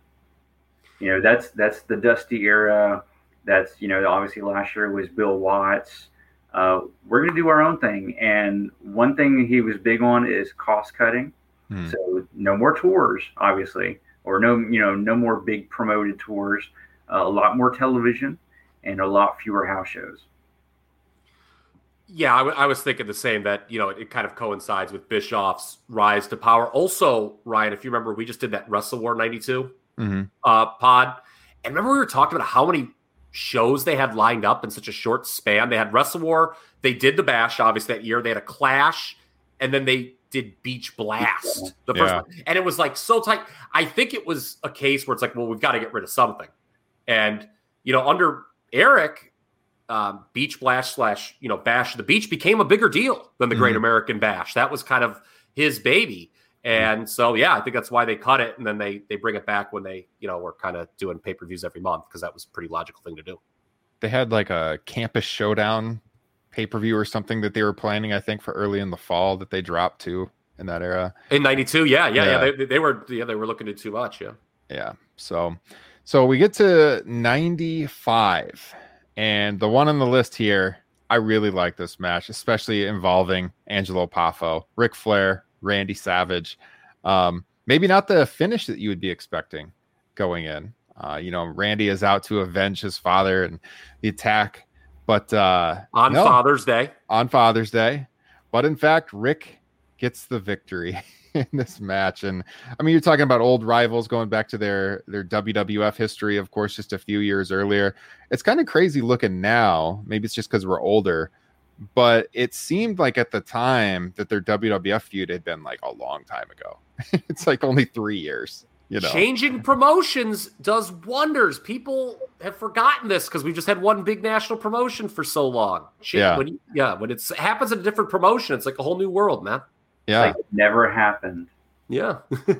You know, that's that's the Dusty era. That's you know, obviously last year was Bill Watts. Uh, we're going to do our own thing, and one thing he was big on is cost cutting. Hmm. So no more tours, obviously, or no you know no more big promoted tours. Uh, a lot more television and a lot fewer house shows. Yeah, I, w- I was thinking the same that, you know, it, it kind of coincides with Bischoff's rise to power. Also, Ryan, if you remember, we just did that Wrestle War 92 Mhm. uh, pod. And remember, we were talking about how many shows they had lined up in such a short span. They had Wrestle War, they did the Bash, obviously, that year. They had a Clash, and then they did Beach Blast, the first Yeah. one. And it was like so tight. I think it was a case where it's like, well, we've got to get rid of something. And, you know, under Eric, um, Beach Blast slash, you know, Bash the Beach became a bigger deal than the Great Mhm. American Bash. That was kind of his baby. And so, yeah, I think that's why they cut it, and then they they bring it back when they, you know, were kind of doing pay per views every month because that was a pretty logical thing to do. They had like a campus showdown pay per view or something that they were planning. I think for early in the fall that they dropped too in that era. In '92, yeah, yeah, yeah, Yeah. they, they were, yeah, they were looking to too much, yeah. Yeah. So, so we get to 95, and the one on the list here, I really like this match, especially involving Angelo Poffo, Ric Flair, Randy Savage. Um, maybe not the finish that you would be expecting going in. Uh, you know, Randy is out to avenge his father and the attack, but uh, On no, Father's Day, on Father's Day. But in fact, Rick gets the victory [LAUGHS] in this match. And I mean, you're talking about old rivals going back to their their WWF history, of course, just a few years earlier. It's kind of crazy looking now. Maybe it's just because we're older, but it seemed like at the time that their WWF feud had been like a long time ago. [LAUGHS] it's like only three years. You know, changing promotions does wonders. People have forgotten this because we've just had one big national promotion for so long. Shit, Yeah. when you- yeah. When it's, it happens in a different promotion, it's like a whole new world, man. yeah. Like it never happened. Yeah. [LAUGHS]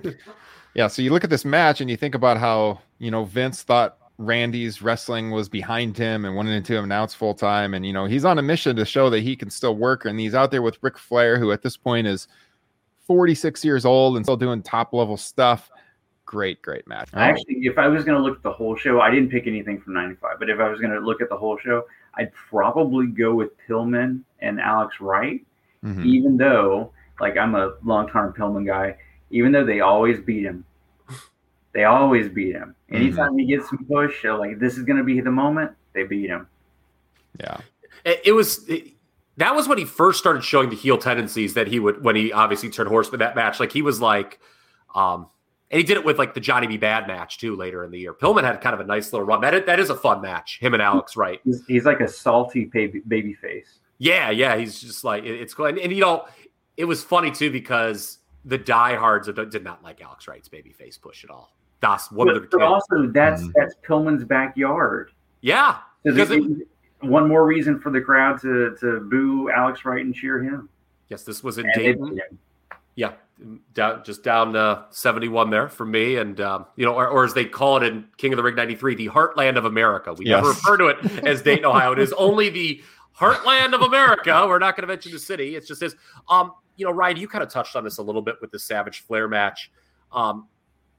Yeah, so you look at this match and you think about how, you know, Vince thought Randy's wrestling was behind him and wanted to announce full time. And, you know, he's on a mission to show that he can still work. And he's out there with Ric Flair, who at this point is 46 years old and still doing top level stuff. Great, great match. Actually, if I was going to look at the whole show, I didn't pick anything from '95. But if I was going to look at the whole show, I'd probably go with Pillman and Alex Wright. Mhm. Even though, like, I'm a long-term Pillman guy. Even though they always beat him, they always beat him. Anytime he gets some push, like this is going to be the moment. They beat him. Yeah. it, it was it- that was when he first started showing the heel tendencies that he would when he obviously turned horse horseman that match like he was like um and he did it with like the Johnny B. Bad match too later in the year. Pillman had kind of a nice little run. That is, that is a fun match. Him and Alex, right? He's, he's like a salty baby, baby face. Yeah, yeah. He's just like it- it's cool, and, and you know, it was funny too because the diehards did did not like Alex Wright's baby face push at all. That's one But, of the but also, that's Mhm. that's Pillman's backyard. yeah. So Because they- it- one more reason for the crowd to to boo Alex Wright and cheer him. yes, this was in And they Dayton. beat him. Yeah, down just down uh, seventy one there for me, and um, you know, or, or as they call it in King of the Ring ninety three, the Heartland of America. We never refer to it as Dayton, Ohio. It is only the Heartland of America. We're not going to mention the city. It's just this. Um, you know, Ryan, you kind of touched on this a little bit with the Savage Flair match, um,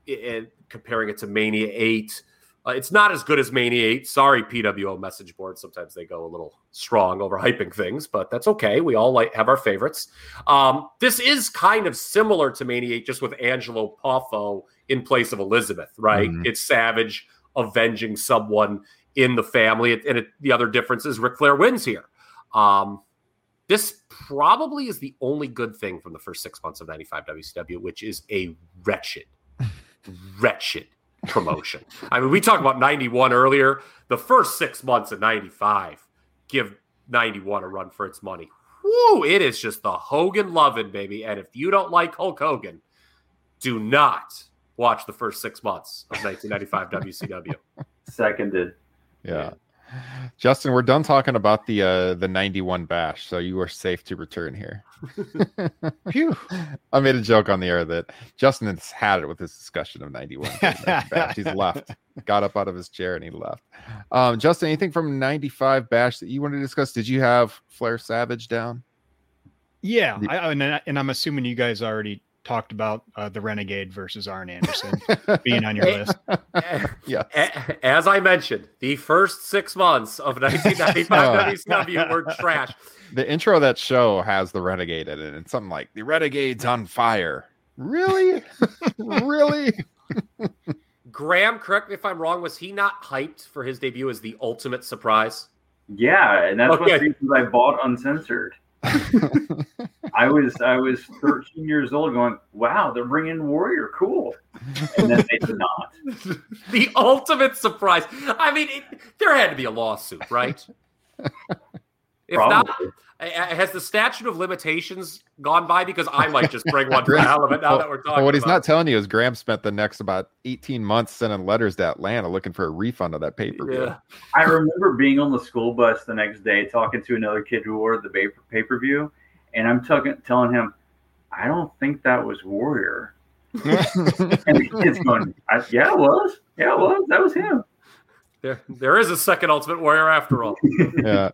and comparing it to Mania Eight. Uh, it's not as good as Mania 8. Sorry, PWO message board. Sometimes they go a little strong over hyping things, but that's okay. We all like have our favorites. Um, this is kind of similar to Mania 8, just with Angelo Poffo in place of Elizabeth, right? Mhm. It's Savage avenging someone in the family. And it, the other difference is Ric Flair wins here. Um, this probably is the only good thing from the first six months of 95 WCW, which is a wretched, [LAUGHS] wretched promotion. I mean, we talked about 91 earlier. The first six months of 95 give 91 a run for its money. Woo! woo, it is just the Hogan loving, baby. And if you don't like Hulk Hogan, do not watch the first six months of 1995 WCW. Seconded. Yeah. Justin, we're done talking about the uh the 91 bash, so you are safe to return here. [LAUGHS] Phew. I made a joke on the air that Justin has had it with this discussion of 91 [LAUGHS] bash. He's left, got up out of his chair and he left. Um, Justin, anything from 95 bash that you want to discuss? Did you have Flair Savage down? Yeah, I, and, I- and I'm assuming you guys already talked about uh, the Renegade versus Arn Anderson [LAUGHS] being on your list. [LAUGHS] Yeah. As I mentioned, the first six months of [LAUGHS] 1995 WCW were trash. The intro of that show has the Renegade in it, and something like the Renegade's on fire. Really? really? Graham, correct me if I'm wrong, was he not hyped for his debut as the ultimate surprise? Yeah, and that's one of Okay. the reasons I bought uncensored. [LAUGHS] I was I was 13 years old, going, "Wow, they're bringing Warrior, cool," and then they did not. [LAUGHS] The ultimate surprise. I mean, it, there had to be a lawsuit, right? [LAUGHS] If not, Probably. uh, has the statute of limitations gone by? Because I might just bring one [LAUGHS] for the hell of it now that we're talking. But what he's about not telling you is Graham spent the next about 18 months sending letters to Atlanta looking for a refund of that paper. view. Yeah. I remember being on the school bus the next day talking to another kid who ordered the pay per view, and I'm talking, telling him, I don't think that was Warrior. [LAUGHS] And the kid's going, I, Yeah, it was. Yeah, it was. That was him. There, there is a second Ultimate Warrior after all. yeah.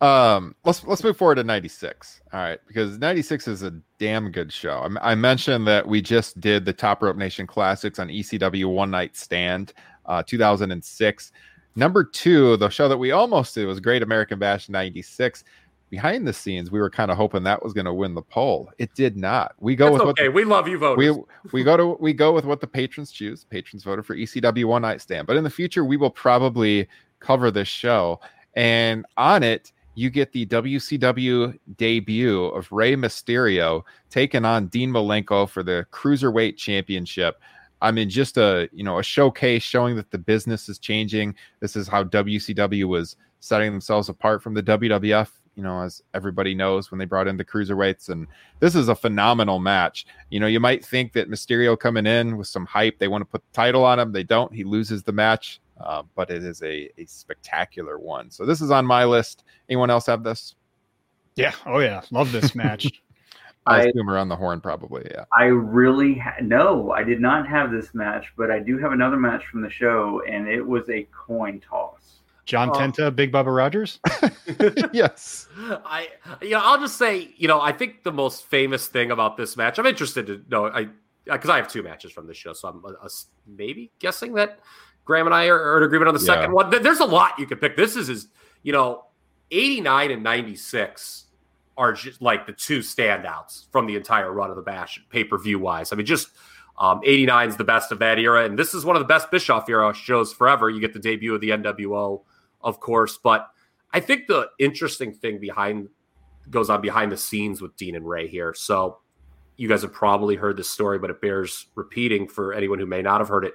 Um, let's let's move forward to 96. All right, because 96 is a damn good show. I, I mentioned that we just did the Top Rope Nation Classics on ECW One Night Stand, uh, 2006. Number two, the show that we almost did was Great American Bash 96. Behind the scenes, we were kind of hoping that was going to win the poll. It did not. We go That's with okay. the, we love you, voters. we we go to we go with what the patrons choose. Patrons voted for ECW One Night Stand, but in the future we will probably cover this show, and on it you get the WCW debut of Rey Mysterio taking on Dean Malenko for the Cruiserweight Championship. I mean, just a you know a showcase showing that the business is changing. This is how WCW was setting themselves apart from the WWF. You know, as everybody knows, when they brought in the cruiserweights, and this is a phenomenal match. You know, you might think that Mysterio coming in with some hype, they want to put the title on him. They don't. He loses the match, uh, but it is a, a spectacular one. So this is on my list. Anyone else have this? Yeah. Oh yeah. Love this match. [LAUGHS] I I- assume around the horn, probably. Yeah. I really ha- no, I did not have this match, but I do have another match from the show, and it was a coin toss. John Oh. Tenta, Big Bubba Rogers. [LAUGHS] [LAUGHS] yes. I, you know, I'll just say, you know, I think the most famous thing about this match, I'm interested to know, I, because I have two matches from this show, so I'm uh, uh, maybe guessing that Graham and I are, are in agreement on the Yeah. second one. There's a lot you could pick. This is, his, you know, 89 and 96 are just like the two standouts from the entire run of the Bash pay per view wise. I mean, just um, 89 is the best of that era, and this is one of the best Bischoff era shows forever. You get the debut of the NWO, of course, but I think the interesting thing behind goes on behind the scenes with Dean and Rey here. So you guys have probably heard this story, but it bears repeating for anyone who may not have heard it.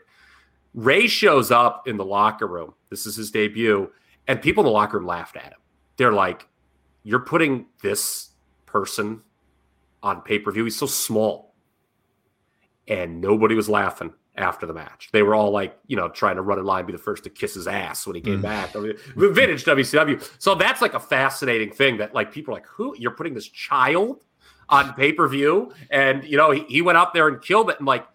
Rey shows up in the locker room. This is his debut, and people in the locker room laughed at him. They're like, "You're putting this person on pay per view. He's so small," and nobody was laughing after the match. They were all like, you know, trying to run in line, be the first to kiss his ass when he came Mm. back. I mean, vintage WCW. So that's like a fascinating thing that like people are like, who you're putting this child on pay per view, and you know he, he went up there and killed it. And like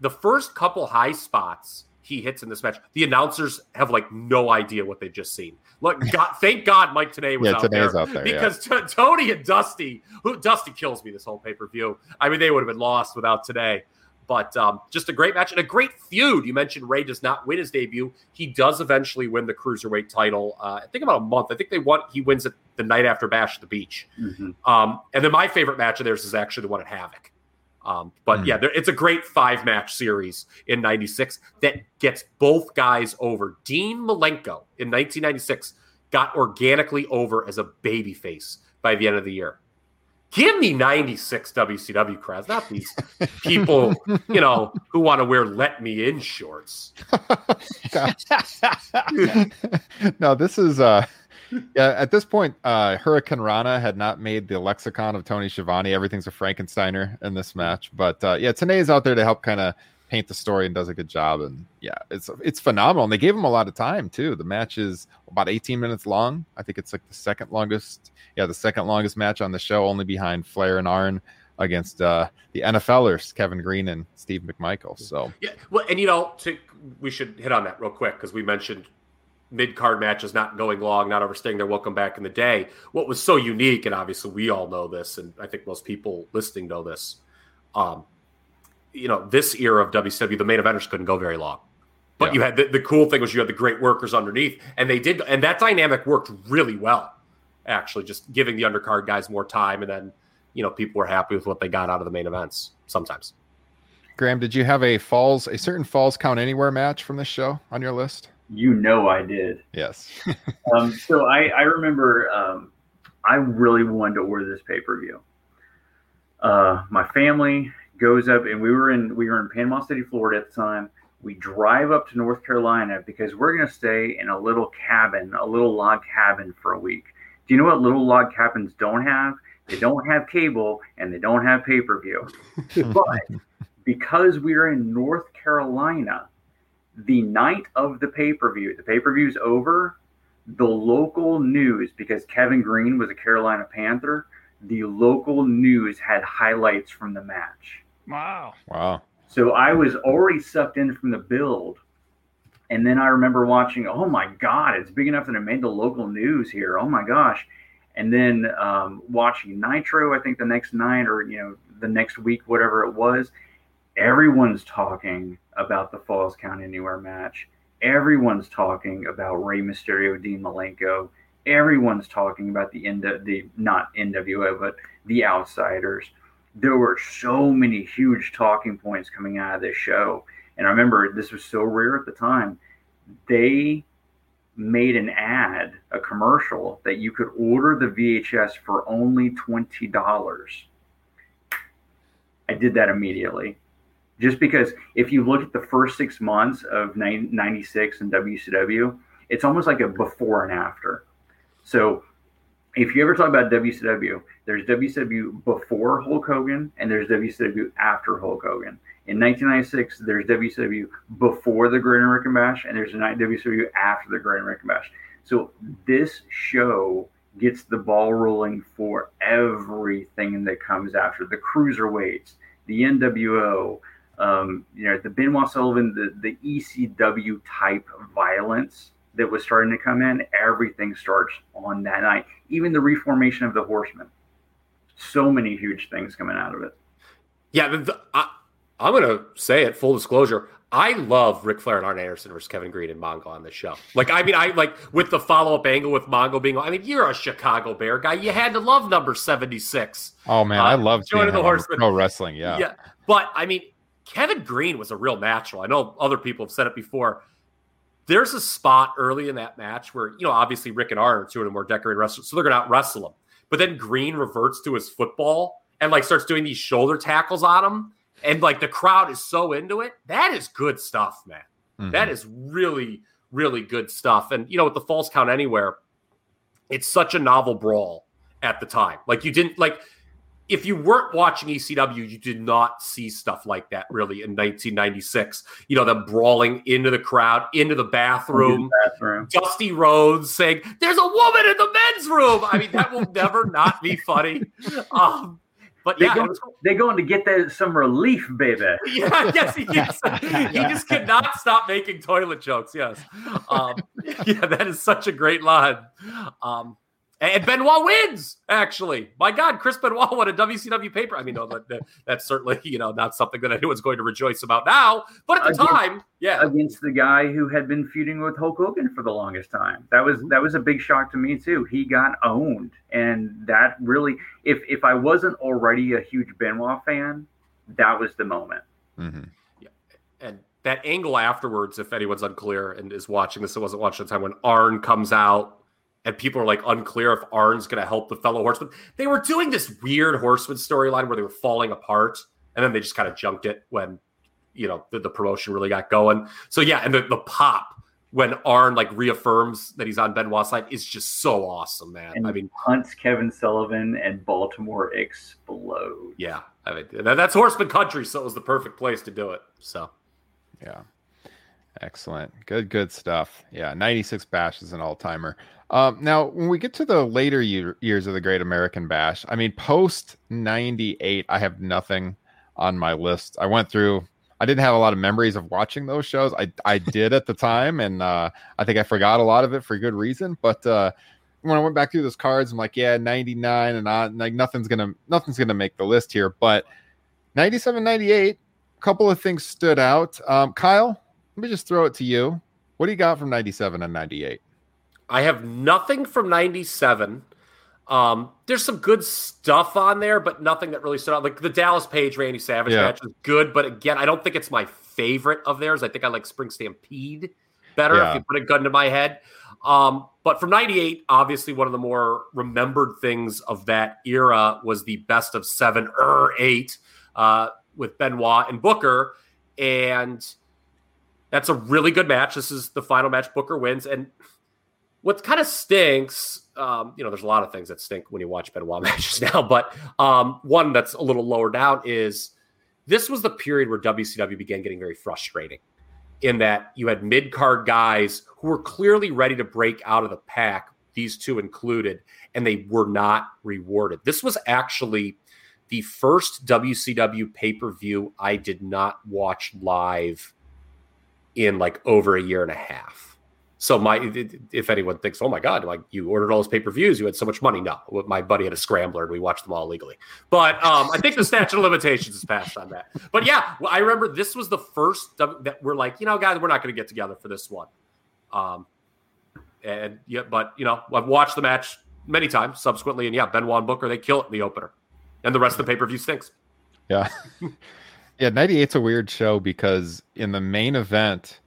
the first couple high spots he hits in this match, the announcers have like no idea what they've just seen. Look, God, [LAUGHS] thank God Mike Tenay was Yeah, out Tenay's there out there, yeah. because T- Tony and Dusty, who Dusty kills me this whole pay per view. I mean, they would have been lost without Tenay. But um, just a great match and a great feud. You mentioned Rey does not win his debut. He does eventually win the cruiserweight title. Uh, I think about a month. I think they want He wins it the night after Bash at the Beach. Mhm. Um, and then my favorite match of theirs is actually the one at Havoc. Um, but Mm. yeah, there, it's a great five match series in '96 that gets both guys over. Dean Malenko in 1996 got organically over as a babyface by the end of the year. Give me 96 WCW crowds, not these [LAUGHS] people, you know, who want to wear let me in shorts. [LAUGHS] [LAUGHS] no, this is uh Yeah, at this point, uh, Hurricanrana had not made the lexicon of Tony Schiavone. Everything's a Frankensteiner in this match, but uh, yeah, Tenay is out there to help kind of paint the story and does a good job. And yeah, it's it's phenomenal. And they gave him a lot of time too. The match is about 18 minutes long. I think it's like the second longest. Yeah, the second longest match on the show, only behind Flair and Arn against uh, the NFLers, Kevin Greene and Steve McMichael. So yeah, well, and you know, to, we should hit on that real quick because we mentioned mid card matches not going long, not overstaying their welcome back in the day. What was so unique, and obviously we all know this, and I think most people listening know this. Um, you know, this era of WCW, the main eventers couldn't go very long. But yeah. you had the, the cool thing was you had the great workers underneath, and they did, and that dynamic worked really well. Actually, just giving the undercard guys more time, and then you know people were happy with what they got out of the main events. Sometimes. Graham, did you have a falls, a certain falls count anywhere match from this show on your list? You know I did. Yes. [LAUGHS] um, so I, I remember um, I really wanted to order this pay per view. Uh, my family goes up, and we were in we were in Panama City, Florida at the time. We drive up to North Carolina because we're going to stay in a little cabin, a little log cabin for a week. Do you know what little log cabins don't have? They don't have cable and they don't have pay per view. [LAUGHS] but because we're in North Carolina, the night of the pay per view, the pay per view's over. The local news, because Kevin Greene was a Carolina Panther, the local news had highlights from the match. Wow. Wow. So I was already sucked in from the build. And then I remember watching, oh my God, it's big enough that it made the local news here. Oh my gosh. And then um, watching Nitro, I think the next night or, you know, the next week, whatever it was, everyone's talking about the Falls Count Anywhere match. Everyone's talking about Rey Mysterio, Dean Malenko. Everyone's talking about the end, the not NWO, but the Outsiders there were so many huge talking points coming out of this show. And I remember this was so rare at the time. They made an ad, a commercial that you could order the VHS for only $20. I did that immediately. Just because if you look at the first six months of 96 and WCW, it's almost like a before and after. So if you ever talk about WCW, there's WCW before Hulk Hogan and there's WCW after Hulk Hogan. In 1996, there's WCW before the Great American Bash and there's a WCW after the Great American Bash. So this show gets the ball rolling for everything that comes after the cruiserweights, the NWO, um, you know, the Benoit Sullivan, the, the ECW type violence that was starting to come in, everything starts on that night. Even the reformation of the Horsemen. So many huge things coming out of it. Yeah, the, I, am going to say it full disclosure. I love Ric Flair and Arn Anderson versus Kevin Greene and Mongo on this show. Like, I mean, I like with the follow up angle with Mongo being. I mean, you're a Chicago Bear guy. You had to love number seventy six. Oh man, uh, I love joining the Horsemen. Pro wrestling. Yeah, yeah. But I mean, Kevin Greene was a real natural. I know other people have said it before there's a spot early in that match where, you know, obviously Rick and Arn are two of the more decorated wrestlers, so they're going to out wrestle him. But then Greene reverts to his football and like starts doing these shoulder tackles on him. And like the crowd is so into it. That is good stuff, man. Mm-hmm. That is really, really good stuff. And, you know, with the falls count anywhere, it's such a novel brawl at the time. Like you didn't like if you weren't watching ECW, you did not see stuff like that really in 1996. You know, them brawling into the crowd, into the bathroom, the bathroom. Dusty Rhodes saying, There's a woman in the men's room. I mean, that will never not be funny. [LAUGHS] Um, but they yeah, go, was, they going to get that some relief, baby. [LAUGHS] Yeah, yes, he, [LAUGHS] yes. he just could not stop making toilet jokes. Yes, um, yeah, that is such a great line. Um, and Benoit wins, actually. My God, Chris Benoit won a WCW paper. I mean, no, that, that's certainly, you know, not something that anyone's going to rejoice about now. But at the against, time, yeah. Against the guy who had been feuding with Hulk Hogan for the longest time. That was that was a big shock to me too. He got owned. And that really if if I wasn't already a huge Benoit fan, that was the moment. Mm-hmm. Yeah. And that angle afterwards, if anyone's unclear and is watching this, it wasn't watching the time when Arn comes out and people are like unclear if Arn's going to help the fellow horseman. They were doing this weird horseman storyline where they were falling apart, and then they just kind of junked it when you know the, the promotion really got going. So yeah, and the, the pop when Arn like reaffirms that he's on Benoit's side is just so awesome, man. And I mean, Hunts Kevin Sullivan and Baltimore explode. yeah, I mean that- that's horseman country, so it was the perfect place to do it. So Yeah. Excellent. Good, good stuff. Yeah. 96 Bash is an all timer. Um, now, when we get to the later year, years of the Great American Bash, I mean, post 98, I have nothing on my list. I went through, I didn't have a lot of memories of watching those shows. I, I did at the time, and uh, I think I forgot a lot of it for good reason. But uh, when I went back through those cards, I'm like, yeah, 99 and on, like nothing's gonna nothing's gonna make the list here. But 97, 98, a couple of things stood out. Um, Kyle, let me just throw it to you. What do you got from 97 and 98? I have nothing from 97. Um, there's some good stuff on there, but nothing that really stood out. Like the Dallas Page Randy Savage Yeah. match was good, but again, I don't think it's my favorite of theirs. I think I like Spring Stampede better Yeah. if you put a gun to my head. Um, but from 98, obviously one of the more remembered things of that era was the best of seven or eight uh, with Benoit and Booker. And that's a really good match. This is the final match. Booker wins. And what kind of stinks, um, you know, there's a lot of things that stink when you watch Benoit [LAUGHS] matches now, but um, one that's a little lower down is this was the period where WCW began getting very frustrating in that you had mid card guys who were clearly ready to break out of the pack, these two included, and they were not rewarded. This was actually the first WCW pay per view I did not watch live in like over a year and a half. So my, if anyone thinks, oh my god, like you ordered all those pay per views, you had so much money. No, my buddy had a scrambler and we watched them all legally. But um, I think the statute of limitations is passed on that. But yeah, I remember this was the first that we're like, you know, guys, we're not going to get together for this one. Um, and yeah, but you know, I've watched the match many times subsequently, and yeah, Benoit and Booker they kill it in the opener, and the rest of the pay per view stinks. Yeah. [LAUGHS] yeah, 98's a weird show because in the main event,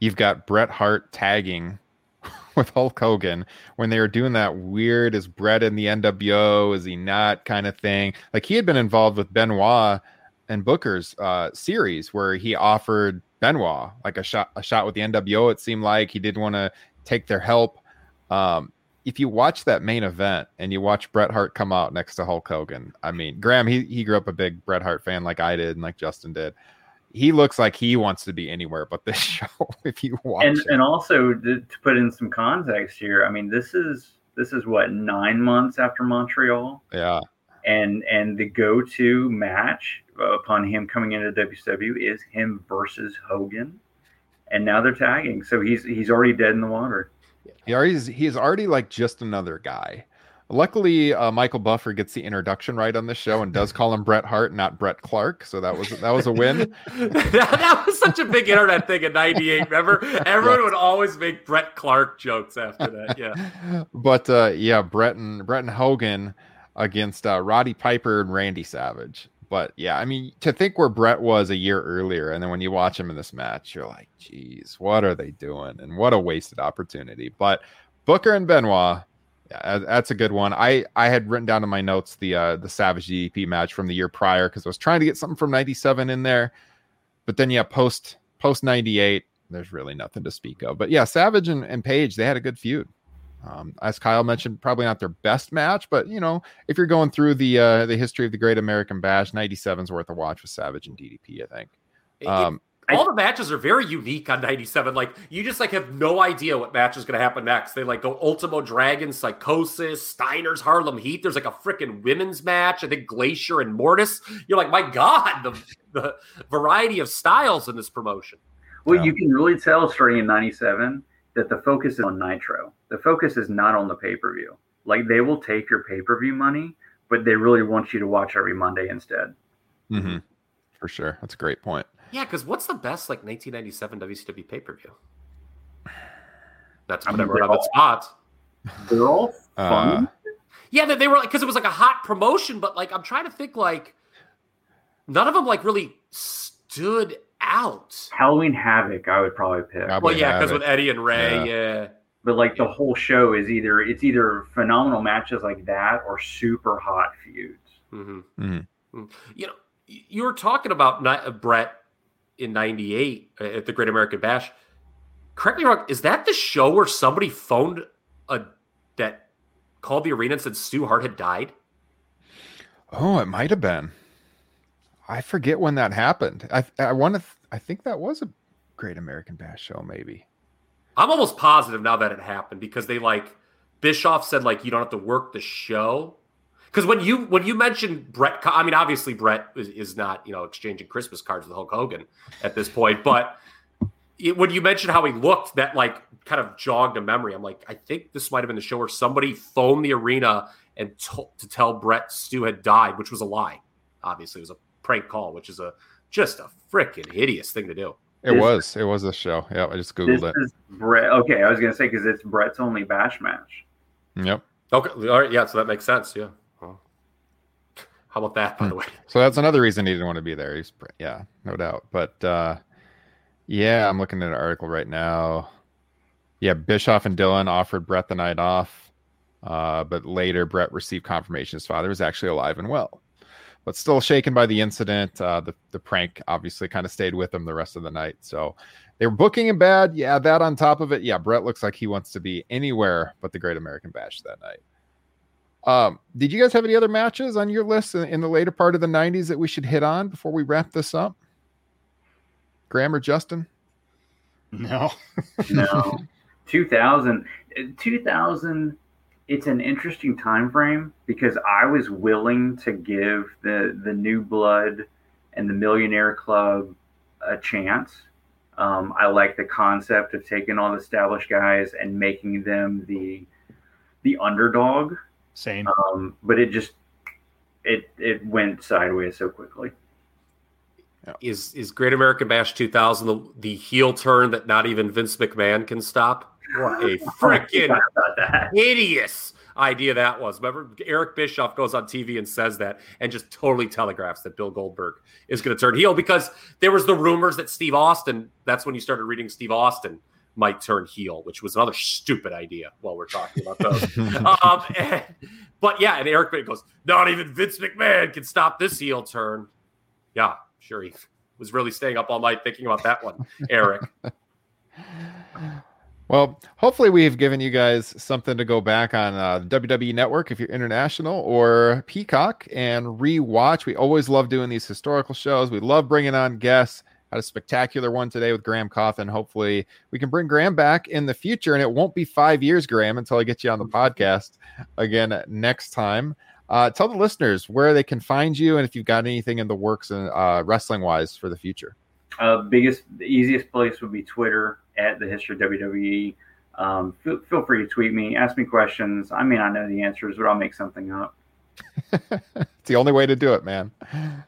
you've got Bret Hart tagging [LAUGHS] with Hulk Hogan when they were doing that weird is Bret in the NWO, is he not kind of thing. Like he had been involved with Benoit and Booker's uh, series where he offered Benoit like a shot a shot with the NWO. It seemed like he didn't want to take their help. Um, if you watch that main event and you watch Bret Hart come out next to Hulk Hogan, I mean, Graham, he, he grew up a big Bret Hart fan like I did and like Justin did. He looks like he wants to be anywhere but this [LAUGHS] show. If you watch and and also to, to put in some context here, I mean this is this is what nine months after Montreal, yeah, and and the go-to match upon him coming into WCW is him versus Hogan, and now they're tagging, so he's he's already dead in the water. he already is, he already like just another guy. Luckily, uh, Michael Buffer gets the introduction right on the show and does call him Bret Hart, not Bret Clark. So that was that was a win. [LAUGHS] that, that was such a big internet thing in '98. Remember, everyone would always make Bret Clark jokes after that. Yeah, [LAUGHS] but uh, yeah, Bret and Bret and Hogan against uh, Roddy Piper and Randy Savage. But yeah, I mean, to think where Bret was a year earlier, and then when you watch him in this match, you're like, geez, what are they doing? And what a wasted opportunity. But Booker and Benoit, yeah, that's a good one. I I had written down in my notes the uh, the Savage DDP match from the year prior because I was trying to get something from '97 in there, but then yeah, post post '98, there's really nothing to speak of. But yeah, Savage and, and Page, they had a good feud. Um, as Kyle mentioned, probably not their best match, but you know, if you're going through the uh, the history of the Great American Bash, 97's worth a watch with Savage and DDP. I think. It- Um, all the matches are very unique on '97. Like you just like have no idea what match is going to happen next. They like go Ultimo Dragon, Psicosis, Steiner's Harlem Heat. There's like a freaking women's match. I think Glacier and Mortis. You're like, my God, the the variety of styles in this promotion. Well, Yeah. you can really tell starting in '97 that the focus is on Nitro. The focus is not on the pay per view. Like they will take your pay per view money, but they really want you to watch every Monday instead. mhm, For sure, that's a great point. Yeah, because what's the best like 1997 WCW pay per view? That's I mean, whatever they're on the spot. They're all Uh, fun. Yeah, they, they were like because it was like a hot promotion, but like I'm trying to think like none of them like really stood out. Halloween Havoc, I would probably pick. Yeah, Well, yeah, because with Eddie and Rey, yeah. But like the whole show is either it's either phenomenal matches like that or super hot feuds. hmm Mhm. You know, you were talking about uh, Bret in '98 uh, at the Great American Bash. correct me wrong. Is that the show where somebody phoned a that called the arena and said Stu Hart had died? Oh, it might have been. I forget when that happened. I I want to. Th- I think that was a Great American Bash show, maybe. I'm almost positive now that it happened because they like Bischoff said like you don't have to work the show. Because when you when you mentioned Bret, I mean obviously Bret is, is not you know exchanging Christmas cards with Hulk Hogan at this point, but it, when you mentioned how he looked, that like kind of jogged a memory. I'm like, I think this might have been the show where somebody phoned the arena and to, to tell Bret Stu had died, which was a lie. Obviously, it was a prank call, which is a just a freaking hideous thing to do. It This- was. It was a show. Yeah, I just googled This it. is Bret. Okay, I was gonna say because it's Bret's only bash match. Yep. Okay, all right, yeah, so that makes sense. Yeah. How about that, by the way? [LAUGHS] So that's another reason he didn't want to be there. He's yeah, no doubt. But uh yeah, I'm looking at an article right now. Yeah, Bischoff and Dillon offered Bret the night off. Uh, but later Bret received confirmation his father was actually alive and well. But still shaken by the incident. Uh the, the prank obviously kind of stayed with him the rest of the night. So they were booking him bad. Yeah, that on top of it. Yeah, Bret looks like he wants to be anywhere but the Great American Bash that night. Um, did you guys have any other matches on your list in, in the later part of the 90s that we should hit on before we wrap this up? Graham or Justin? No. [LAUGHS] No, 2000, 2000. It's an interesting time frame because I was willing to give the the new blood and the Millionaire Club a chance. Um, I like the concept of taking all the established guys and making them the the underdog. Same. Um, but it just it it went sideways so quickly. Is is Great American Bash 2000 the, the heel turn that not even Vince McMahon can stop? What a [LAUGHS] freaking Forgot about that. hideous idea that was. Remember, Eric Bischoff goes on TV and says that and just totally telegraphs that Bill Goldberg is going to turn heel because there was the rumors that Steve Austin, that's when you started reading Steve Austin might turn heel, which was another stupid idea while we're talking about those. [LAUGHS] um, and- but yeah, and Eric goes, not even Vince McMahon can stop this heel turn. Yeah, sure. He was really staying up all night thinking about that one, Eric. [LAUGHS] Well, hopefully we've given you guys something to go back on uh, the WWE Network if you're international or Peacock and rewatch. We always love doing these historical shows. We love bringing on guests. Had a spectacular one today with Graham Cawthon. Hopefully we can bring Graham back in the future, and it won't be five years, Graham, until I get you on the podcast again next time. Uh, tell the listeners where they can find you and if you've got anything in the works uh, wrestling wise for the future. Uh, biggest, the easiest place would be Twitter at the history of WWE. Um, feel, feel free to tweet me, ask me questions. I may not know the answers, but I'll make something up. [LAUGHS] it's the only way to do it, man.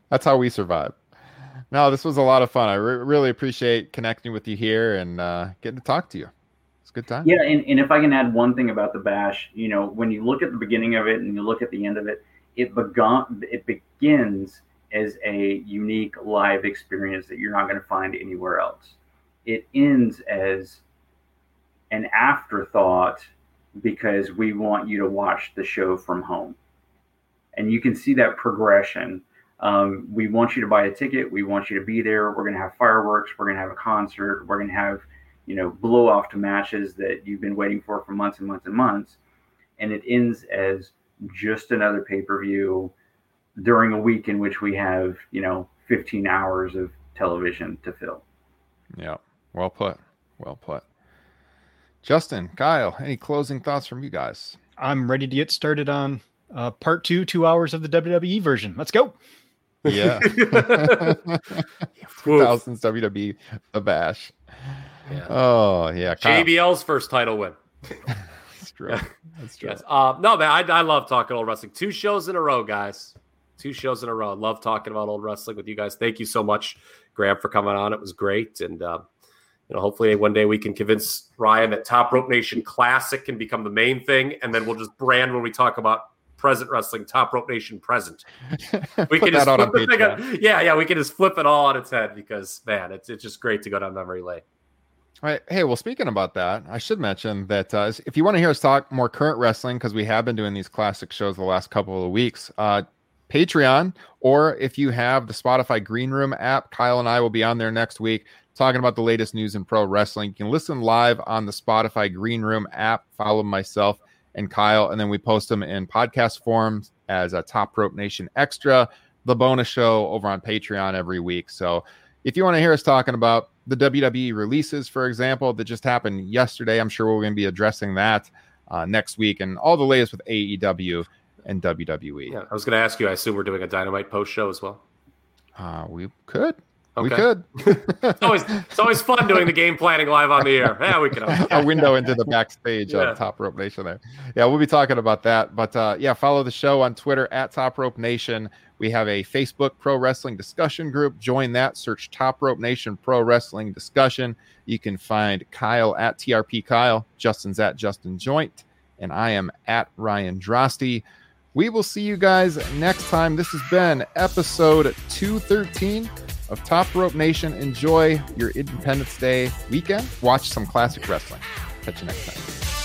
That's how we survive. No, this was a lot of fun. I re- really appreciate connecting with you here and uh, getting to talk to you. It's a good time. Yeah, and, and if I can add one thing about the bash, you know, when you look at the beginning of it and you look at the end of it, it begun it begins as a unique live experience that you're not going to find anywhere else. It ends as an afterthought because we want you to watch the show from home. And you can see that progression. Um, we want you to buy a ticket. We want you to be there. We're going to have fireworks. We're going to have a concert. We're going to have you know, blow off to matches that you've been waiting for for months and months and months. And it ends as just another pay per view during a week in which we have, you know, 15 hours of television to fill. Yeah. Well put. Well put. Justin, Kyle, any closing thoughts from you guys? I'm ready to get started on uh, part two, two hours of the WWE version. Let's go. Yeah. 2000s WWE The Bash. Yeah. Oh, yeah. Kyle. JBL's first title win. [LAUGHS] That's true. That's true. Yes. Uh, no, man, I, I love talking old wrestling. Two shows in a row, guys. Two shows in a row. Love talking about old wrestling with you guys. Thank you so much, Graham, for coming on. It was great. And, uh, you know, hopefully one day we can convince Ryan that Top Rope Nation Classic can become the main thing. And then we'll just brand when we talk about present wrestling, Top Rope Nation present. [LAUGHS] We can just flip the thing yeah, yeah, we can just flip it all on its head because, man, it's, it's just great to go down memory lane. All right. Hey, well, speaking about that, I should mention that uh, if you want to hear us talk more current wrestling, because we have been doing these classic shows the last couple of weeks, uh, Patreon, or if you have the Spotify Green Room app, Kyle and I will be on there next week talking about the latest news in pro wrestling. You can listen live on the Spotify Green Room app. Follow myself and Kyle, and then we post them in podcast forms as a Top Rope Nation extra, the bonus show over on Patreon every week. So if you want to hear us talking about the WWE releases, for example, that just happened yesterday, I'm sure we're going to be addressing that uh, next week and all the latest with AEW and WWE. Yeah, I was going to ask you. I assume we're doing a Dynamite post show as well. Uh, we could. Okay. We could. [LAUGHS] It's always it's always fun doing the game planning live on the air. Yeah, we can. [LAUGHS] a window into the backstage Yeah. of Top Rope Nation there. Yeah, we'll be talking about that. But uh, yeah, follow the show on Twitter at Top Rope Nation. We have a Facebook pro wrestling discussion group. Join that. Search Top Rope Nation Pro Wrestling Discussion. You can find Kyle at TRP Kyle, Justin's at Justin Joint, and I am at Ryan Drosty. We will see you guys next time. This has been episode 213 of Top Rope Nation. Enjoy your Independence Day weekend. Watch some classic wrestling. Catch you next time.